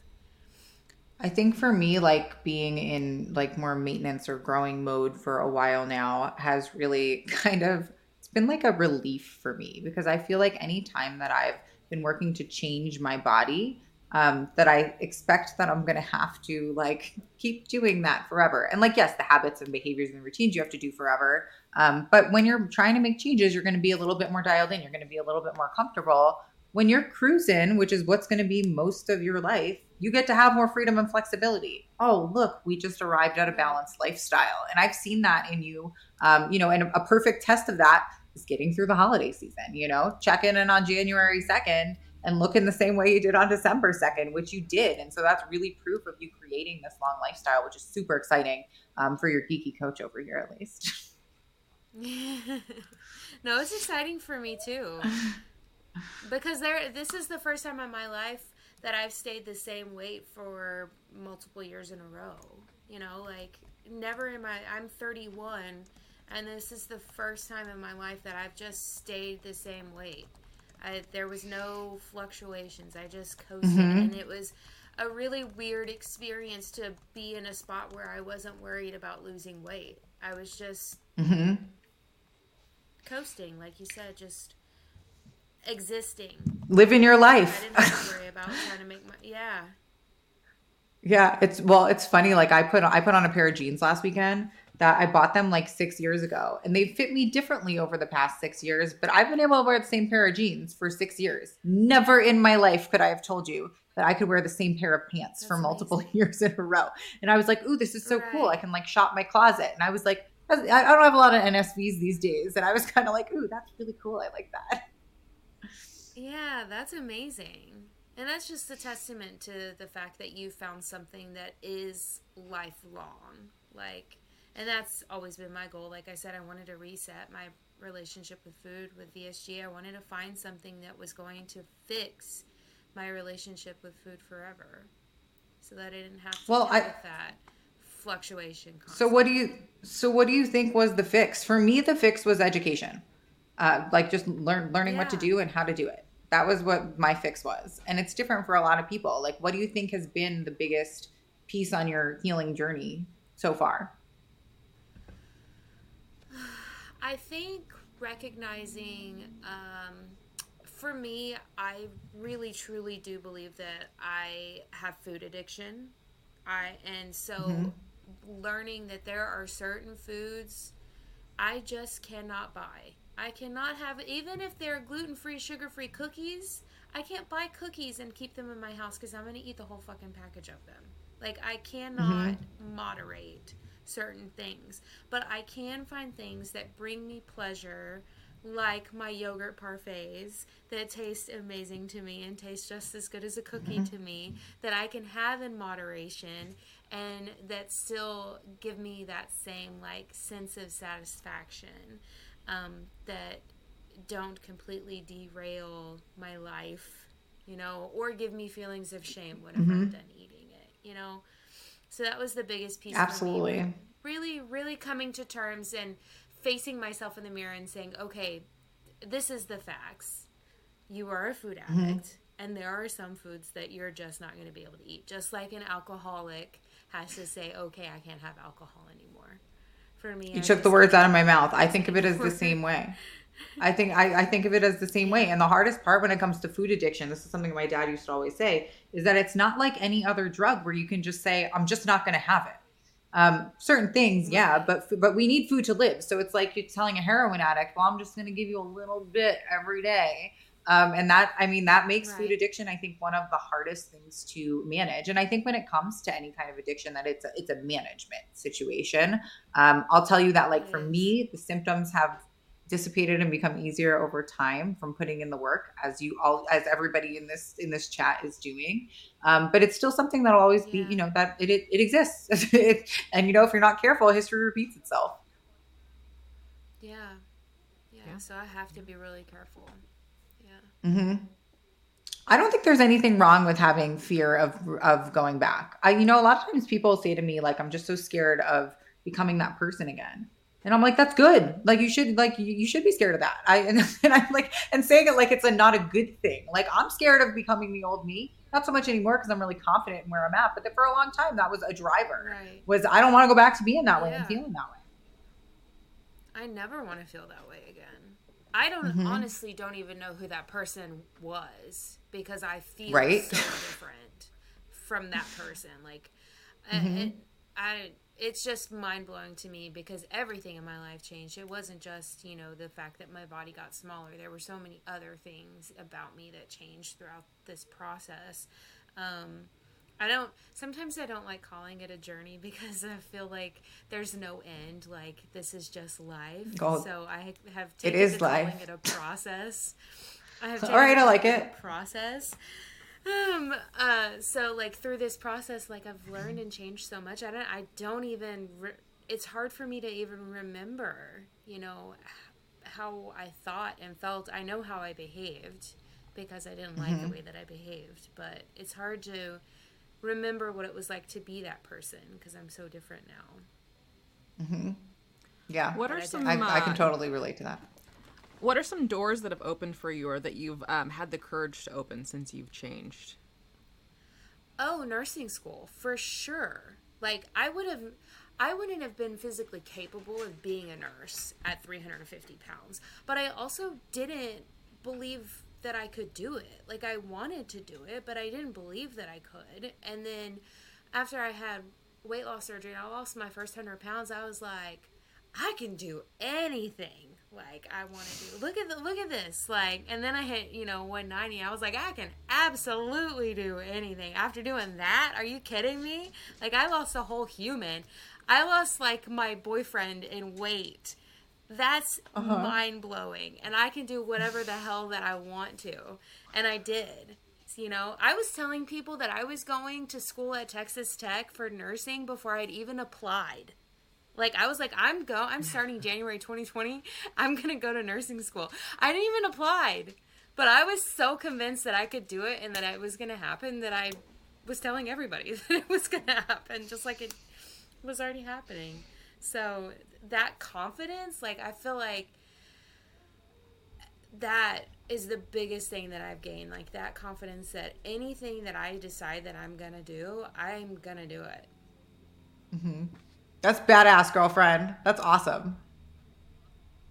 I think for me, like being in like more maintenance or growing mode for a while now has really kind of been like a relief for me because I feel like any time that I've been working to change my body, um, that I expect that I'm going to have to like keep doing that forever. And like, yes, the habits and behaviors and routines you have to do forever. Um, but when you're trying to make changes, you're going to be a little bit more dialed in. You're going to be a little bit more comfortable. When you're cruising, which is what's going to be most of your life, you get to have more freedom and flexibility. Oh, look, we just arrived at a balanced lifestyle. And I've seen that in you. Um, you know, and a, a perfect test of that is getting through the holiday season, you know, checking in on January 2nd and looking the same way you did on December 2nd, which you did. And so that's really proof of you creating this long lifestyle, which is super exciting um, for your geeky coach over here, at least. no, it's exciting for me too. Because there, this is the first time in my life that I've stayed the same weight for multiple years in a row. You know, like never in my, I'm 31 and this is the first time in my life that I've just stayed the same weight. I, there was no fluctuations. I just coasted, mm-hmm. and it was a really weird experience to be in a spot where I wasn't worried about losing weight. I was just mm-hmm. coasting, like you said, just existing, living your life. I didn't have to worry about trying to make my yeah. Yeah, it's well, it's funny. Like I put I put on a pair of jeans last weekend that I bought them like six years ago and they fit me differently over the past six years, but I've been able to wear the same pair of jeans for six years. Never in my life could I have told you that I could wear the same pair of pants That's for multiple amazing. years in a row. And I was like, ooh, this is so right. cool. I can like shop my closet. And I was like, I don't have a lot of NSVs these days. And I was kind of like, ooh, that's really cool. I like that. Yeah, that's amazing. And that's just a testament to the fact that you found something that is lifelong. Like, and that's always been my goal. Like I said, I wanted to reset my relationship with food with VSG. I wanted to find something that was going to fix my relationship with food forever so that I didn't have to Well, deal I- with that fluctuation. So what do you so what do you think was the fix? For me, the fix was education. Uh, like just learn learning what to do and how to do it. That was what my fix was. And it's different for a lot of people. Like what do you think has been the biggest piece on your healing journey so far? I think recognizing, um, for me, I really truly do believe that I have food addiction. I and so learning that there are certain foods I just cannot buy. I cannot have even if they're gluten-free, sugar-free cookies. I can't buy cookies and keep them in my house because I'm going to eat the whole fucking package of them. Like I cannot moderate certain things, but I can find things that bring me pleasure, like my yogurt parfaits that taste amazing to me and taste just as good as a cookie to me that I can have in moderation and that still give me that same like sense of satisfaction um, that don't completely derail my life, you know, or give me feelings of shame whenever I'm done eating it, you know. So that was the biggest piece. Absolutely. Really, really coming to terms and facing myself in the mirror and saying, okay, this is the facts. You are a food mm-hmm. addict, and there are some foods that you're just not going to be able to eat. Just like an alcoholic has to say, okay, I can't have alcohol anymore. For me, You took the words out of my mouth. I think of it as the same way. I think I, I think of it as the same way. And the hardest part when it comes to food addiction, this is something my dad used to always say, is that it's not like any other drug where you can just say, I'm just not gonna have it. Um, certain things, yeah, but but we need food to live. So it's like you're telling a heroin addict, well, I'm just gonna give you a little bit every day. Um, and that I mean that makes food addiction I think one of the hardest things to manage. And I think when it comes to any kind of addiction, that it's a, it's a management situation. Um, I'll tell you that like for me, the symptoms have dissipated and become easier over time from putting in the work as you all as everybody in this in this chat is doing um, but it's still something that'll always be you know that it it, it exists and you know if you're not careful history repeats itself Yeah. yeah. Yeah. So I have to be really careful. Yeah. mm-hmm. I don't think there's anything wrong with having fear of of going back. I, you know, a lot of times people say to me like, "I'm just so scared of becoming that person again," and I'm like, "That's good. Like, you should like you, you should be scared of that." I and, and I'm like, and saying it like it's a not a good thing. Like, I'm scared of becoming the old me. Not so much anymore because I'm really confident in where I'm at. But that for a long time, that was a driver. Right. Was I don't want to go back to being that way and feeling that way. I never want to feel that way again. I don't Mhm. honestly don't even know who that person was because I feel Right. so different from that person. Like, I- Mhm. it, I, it's just mind blowing to me because everything in my life changed. It wasn't just you know the fact that my body got smaller. There were so many other things about me that changed throughout this process. Um, I don't. Sometimes I don't like calling it a journey because I feel like there's no end. Like this is just life. Oh, so I have taken is to calling it a process. I have All right, I like it. a Process. Um. Uh. So like through this process, like I've learned and changed so much. I don't. I don't even. Re- it's hard for me to even remember. You know, how I thought and felt. I know how I behaved because I didn't like Mm-hmm. the way that I behaved, but it's hard to remember what it was like to be that person because I'm so different now. Yeah, What But are I some? I, I can uh, totally relate to that. What are some doors that have opened for you, or that you've um, had the courage to open since you've changed? Oh, nursing school for sure. Like I would have, I wouldn't have been physically capable of being a nurse at 350 pounds. But I also didn't believe that I could do it. Like I wanted to do it, but I didn't believe that I could. And then after I had weight loss surgery and I lost my first hundred pounds, I was like, I can do anything. Like I want to do. Look at the look at this. Like, and then I hit you know 190. I was like, I can absolutely do anything. After doing that, are you kidding me? Like I lost a whole human. I lost like my boyfriend in weight That's uh-huh. mind blowing. And I can do whatever the hell that I want to. And I did. You know, I was telling people that I was going to school at Texas Tech for nursing before I'd even applied. Like I was like, I'm go I'm starting January 2020. I'm gonna go to nursing school. I didn't even applied. But I was so convinced that I could do it and that it was gonna happen that I was telling everybody that it was gonna happen, just like it was already happening. So that confidence, like I feel like that is the biggest thing that I've gained. Like that confidence that anything that I decide that I'm gonna do, I'm gonna do it. Mm-hmm. That's badass, girlfriend. That's awesome.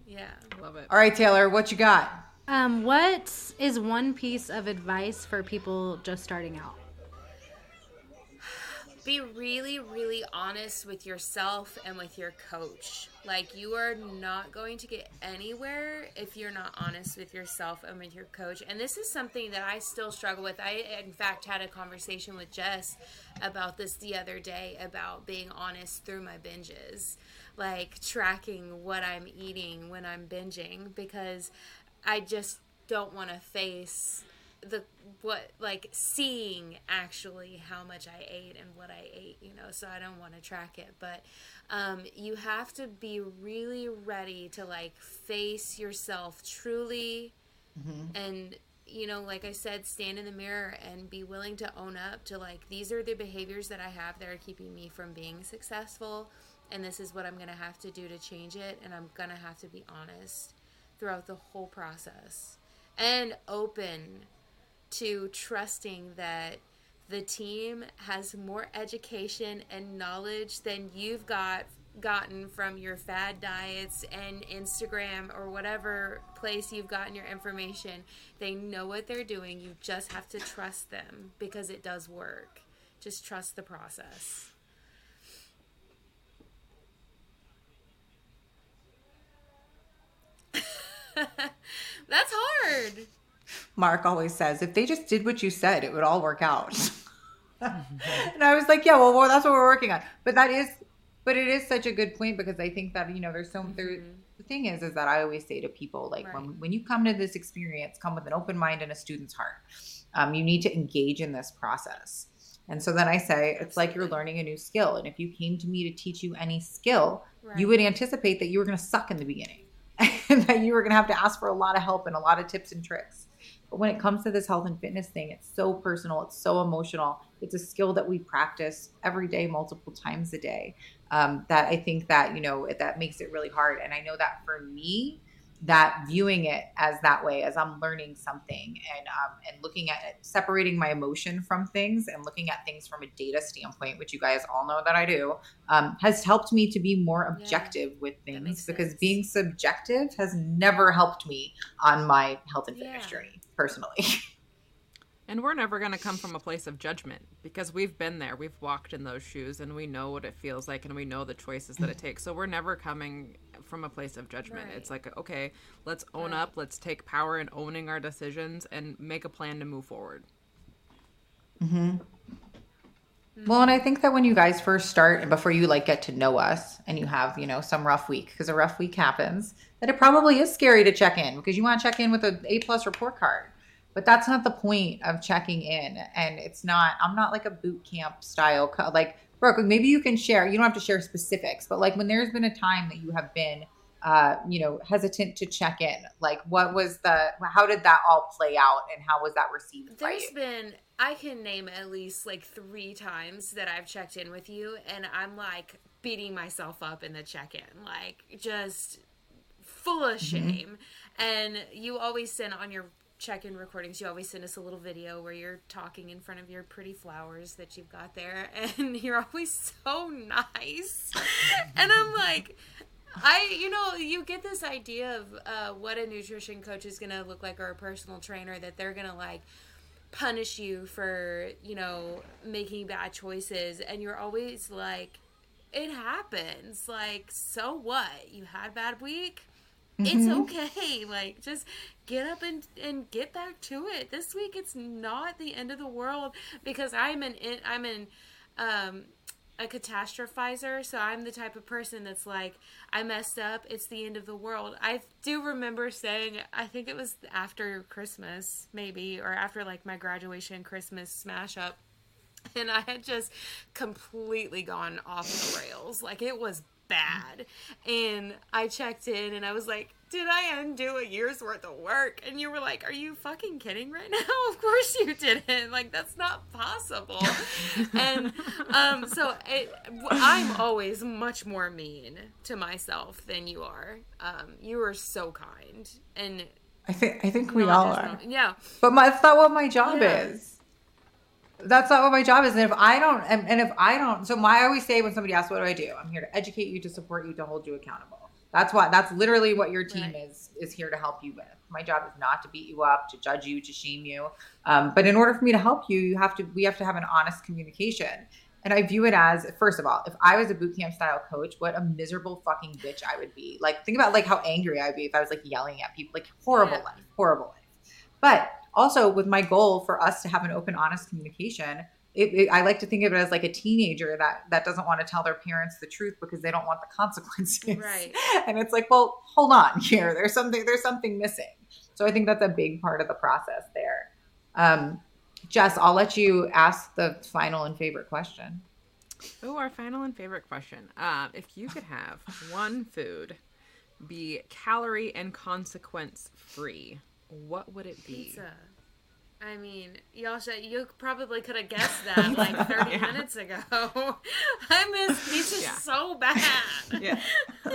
Yeah. Love it. All right, Taylor, what you got? Um, what is one piece of advice for people just starting out? Be really really honest with yourself and with your coach. Like you are not going to get anywhere if you're not honest with yourself and with your coach. And this is something that i still struggle with. I in fact had a conversation with jess about this the other day about being honest through my binges like tracking what i'm eating when i'm binging because i just don't want to face the what like seeing actually how much I ate and what I ate, you know, so I don't want to track it. But um, you have to be really ready to like face yourself truly and you know, like I said, stand in the mirror and be willing to own up to like these are the behaviors that I have that are keeping me from being successful and this is what I'm gonna have to do to change it and I'm gonna have to be honest throughout the whole process and open to trusting that the team has more education and knowledge than you've got gotten from your fad diets and Instagram or whatever place you've gotten your information. They know what they're doing. You just have to trust them because it does work. Just trust the process. That's hard. Mark always says, if they just did what you said, it would all work out. and I was like, yeah, well, well, that's what we're working on. But that is, but it is such a good point because I think that, you know, there's so, there, the thing is, is that I always say to people, like, Right. when, when you come to this experience, come with an open mind and a student's heart. Um, you need to engage in this process. And so then I say, it's like you're learning a new skill. And if you came to me to teach you any skill, Right. you would anticipate that you were going to suck in the beginning and that you were going to have to ask for a lot of help and a lot of tips and tricks. But when it comes to this health and fitness thing, it's so personal, it's so emotional. It's a skill that we practice every day, multiple times a day. Um, that I think that you know that makes it really hard. And I know that for me, that viewing it as that way, as I'm learning something and um, and looking at it, separating my emotion from things and looking at things from a data standpoint, which you guys all know that I do, um, has helped me to be more Yeah, objective with things because sense. being subjective has never helped me on my health and fitness Yeah. journey personally. And we're never going to come from a place of judgment because we've been there. We've walked in those shoes and we know what it feels like and we know the choices that it takes. So we're never coming from a place of judgment. Right. It's like, okay, let's own Right. up, let's take power in owning our decisions and make a plan to move forward. Mm-hmm. Hmm. Well, and I think that when you guys first start and before you like get to know us and you have, you know, some rough week because a rough week happens, that it probably is scary to check in because you want to check in with a A plus report card. But that's not the point of checking in. And it's not, I'm not like a boot camp style, co- like, Brooke, maybe you can share, you don't have to share specifics, but like when there's been a time that you have been, uh, you know, hesitant to check in, like what was the, how did that all play out and how was that received There's been I can name at least like three times that I've checked in with you, and I'm like beating myself up in the check-in, like just full of shame. And you always send on your check-in recordings, you always send us a little video where you're talking in front of your pretty flowers that you've got there, and you're always so nice. and I'm like. I, you know, you get this idea of uh, what a nutrition coach is to look like or a personal trainer that they're to like punish you for, you know, making bad choices. And you're always like, it happens. Like, so what? You had a bad week? It's okay. Like, just get up and, and get back to it. This week, it's not the end of the world because I'm an, I'm an, um, a catastrophizer, so I'm the type of person that's like, I messed up, it's the end of the world. I do remember saying, I think it was after Christmas, maybe, or after like my graduation Christmas smash up, and I had just completely gone off the rails. Like it was bad. And I checked in and I was like, did I undo a year's worth of work? And you were like, are you fucking kidding right now? Of course you didn't. Like, that's not possible. and um, so it, I'm always much more mean to myself than you are. Um, you are so kind. And I think I think we all are. Yeah. But my, that's not what my job Yeah. is. That's not what my job is. And if I don't, and, and if I don't, so my I always say when somebody asks, "What do I do?" I'm here to educate you, to support you, to hold you accountable. That's what. That's literally what your team Right. is is here to help you with. My job is not to beat you up, to judge you, to shame you. Um, but in order for me to help you, you have to. We have to have an honest communication. And I view it as, first of all, if I was a boot camp style coach, what a miserable fucking bitch I would be. Like, think about like how angry I'd be if I was like yelling at people. Like horrible Yeah. life, horrible life. But also with my goal for us to have an open, honest communication, it, it, I like to think of it as like a teenager that that doesn't want to tell their parents the truth because they don't want the consequences. Right. And it's like, well, hold on here. There's something. There's something missing. So I think that's a big part of the process there. Um, Jess, I'll let you ask the final and favorite question. Oh, our final and favorite question. Um, if you could have one food be calorie and consequence free, what would it be? Pizza. I mean, y'all should, you probably could have guessed that like 30 Yeah. minutes ago. I miss pizza Yeah. so bad. Yeah.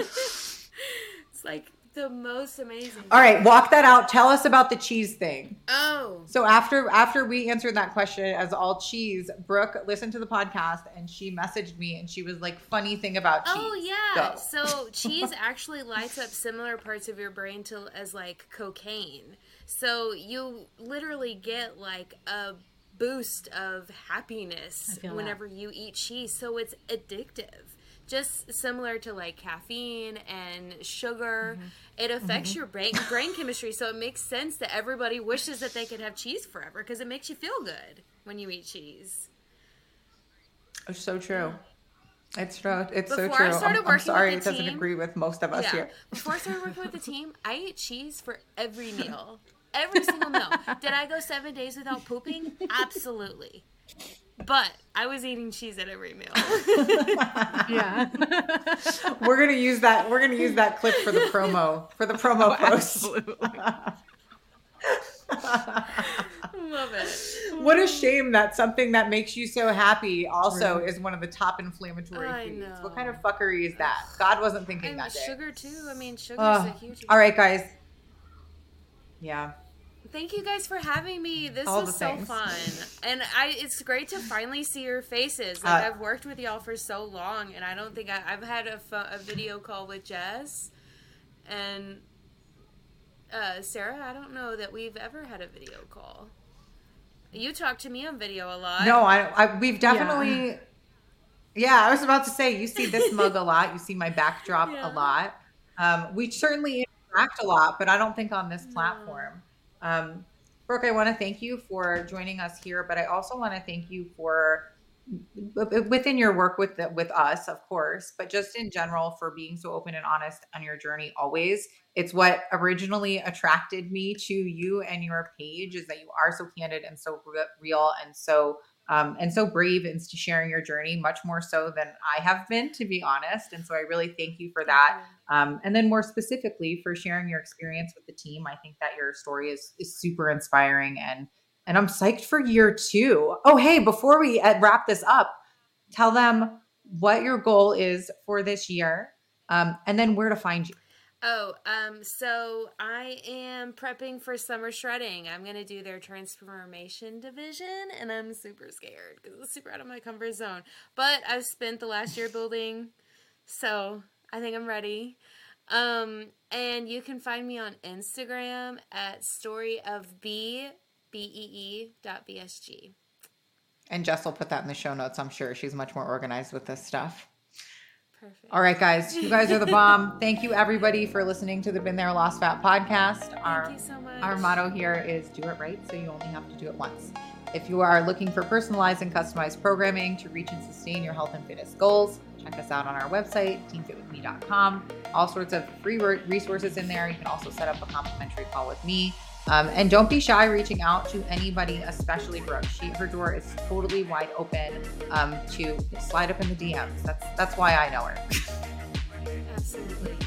It's like the most amazing. All right, walk that out. Tell us about the cheese thing. Oh, So after after we answered that question as all cheese, Brooke listened to the podcast and she messaged me and she was like, "Funny thing about oh, cheese." oh yeah. Go. So cheese actually lights up similar parts of your brain to as like cocaine. So you literally get like a boost of happiness I feel that. whenever you eat cheese. So it's addictive. Just similar to like caffeine and sugar, Mm-hmm. it affects your brain brain chemistry. So it makes sense that everybody wishes that they could have cheese forever because it makes you feel good when you eat cheese. It's so true. It's true. It's so Before I true. started I'm, I'm sorry with it the doesn't team- agree with most of us yeah. here. Before I started working with the team, I ate cheese for every meal. Every single meal. Did I go seven days without pooping? Absolutely. But I was eating cheese at every meal. Yeah. We're gonna use that. We're gonna use that clip for the promo for the promo Oh, post. absolutely. Love it. What a shame that something that makes you so happy also is one of the top inflammatory I foods. know. What kind of fuckery is that? God wasn't thinking And that day. sugar too. I mean, sugar's Ugh. a huge. All right, guys. Yeah. Thank you guys for having me. This All was so things. fun, and I. It's great to finally see your faces. Like Uh, I've worked with y'all for so long, and I don't think I, I've had a, pho- a video call with Jess, and uh, Sarah. I don't know that we've ever had a video call. You talk to me on video a lot. No, I, I we've definitely. Yeah. I was about to say you see this mug a lot. You see my backdrop Yeah. a lot. Um, we certainly interact a lot, but I don't think on this platform. Um, Brooke, I want to thank you for joining us here, but I also want to thank you for within your work with the, with us, of course, but just in general for being so open and honest on your journey. Always, it's what originally attracted me to you and your page is that you are so candid and so re- real and so um, and so brave into sharing your journey, much more so than I have been, to be honest. And so I really thank you for that. Um, and then more specifically for sharing your experience with the team. I think that your story is is super inspiring and and I'm psyched for year two. Oh, hey, before we uh, wrap this up, tell them what your goal is for this year, um, and then where to find you. Oh, um, so I am prepping for summer shredding. I'm gonna do their transformation division, and I'm super scared because it's super out of my comfort zone. But I've spent the last year building, so I think I'm ready. Um, and you can find me on Instagram at story of b b e e dot vsg. And Jess will put that in the show notes. I'm sure she's much more organized with this stuff. Perfect. All right, guys. You guys are the bomb. Thank you, everybody, for listening to the Been There Lost Fat podcast. Thank Our you so much. our motto here is do it right, so you only have to do it once. If you are looking for personalized and customized programming to reach and sustain your health and fitness goals, check us out on our website, teamfitwithme.com. All sorts of free resources in there. You can also set up a complimentary call with me. Um, and don't be shy reaching out to anybody, especially Brooke. She her door is totally wide open um, to slide up in the DMs. That's that's why I know her. Absolutely.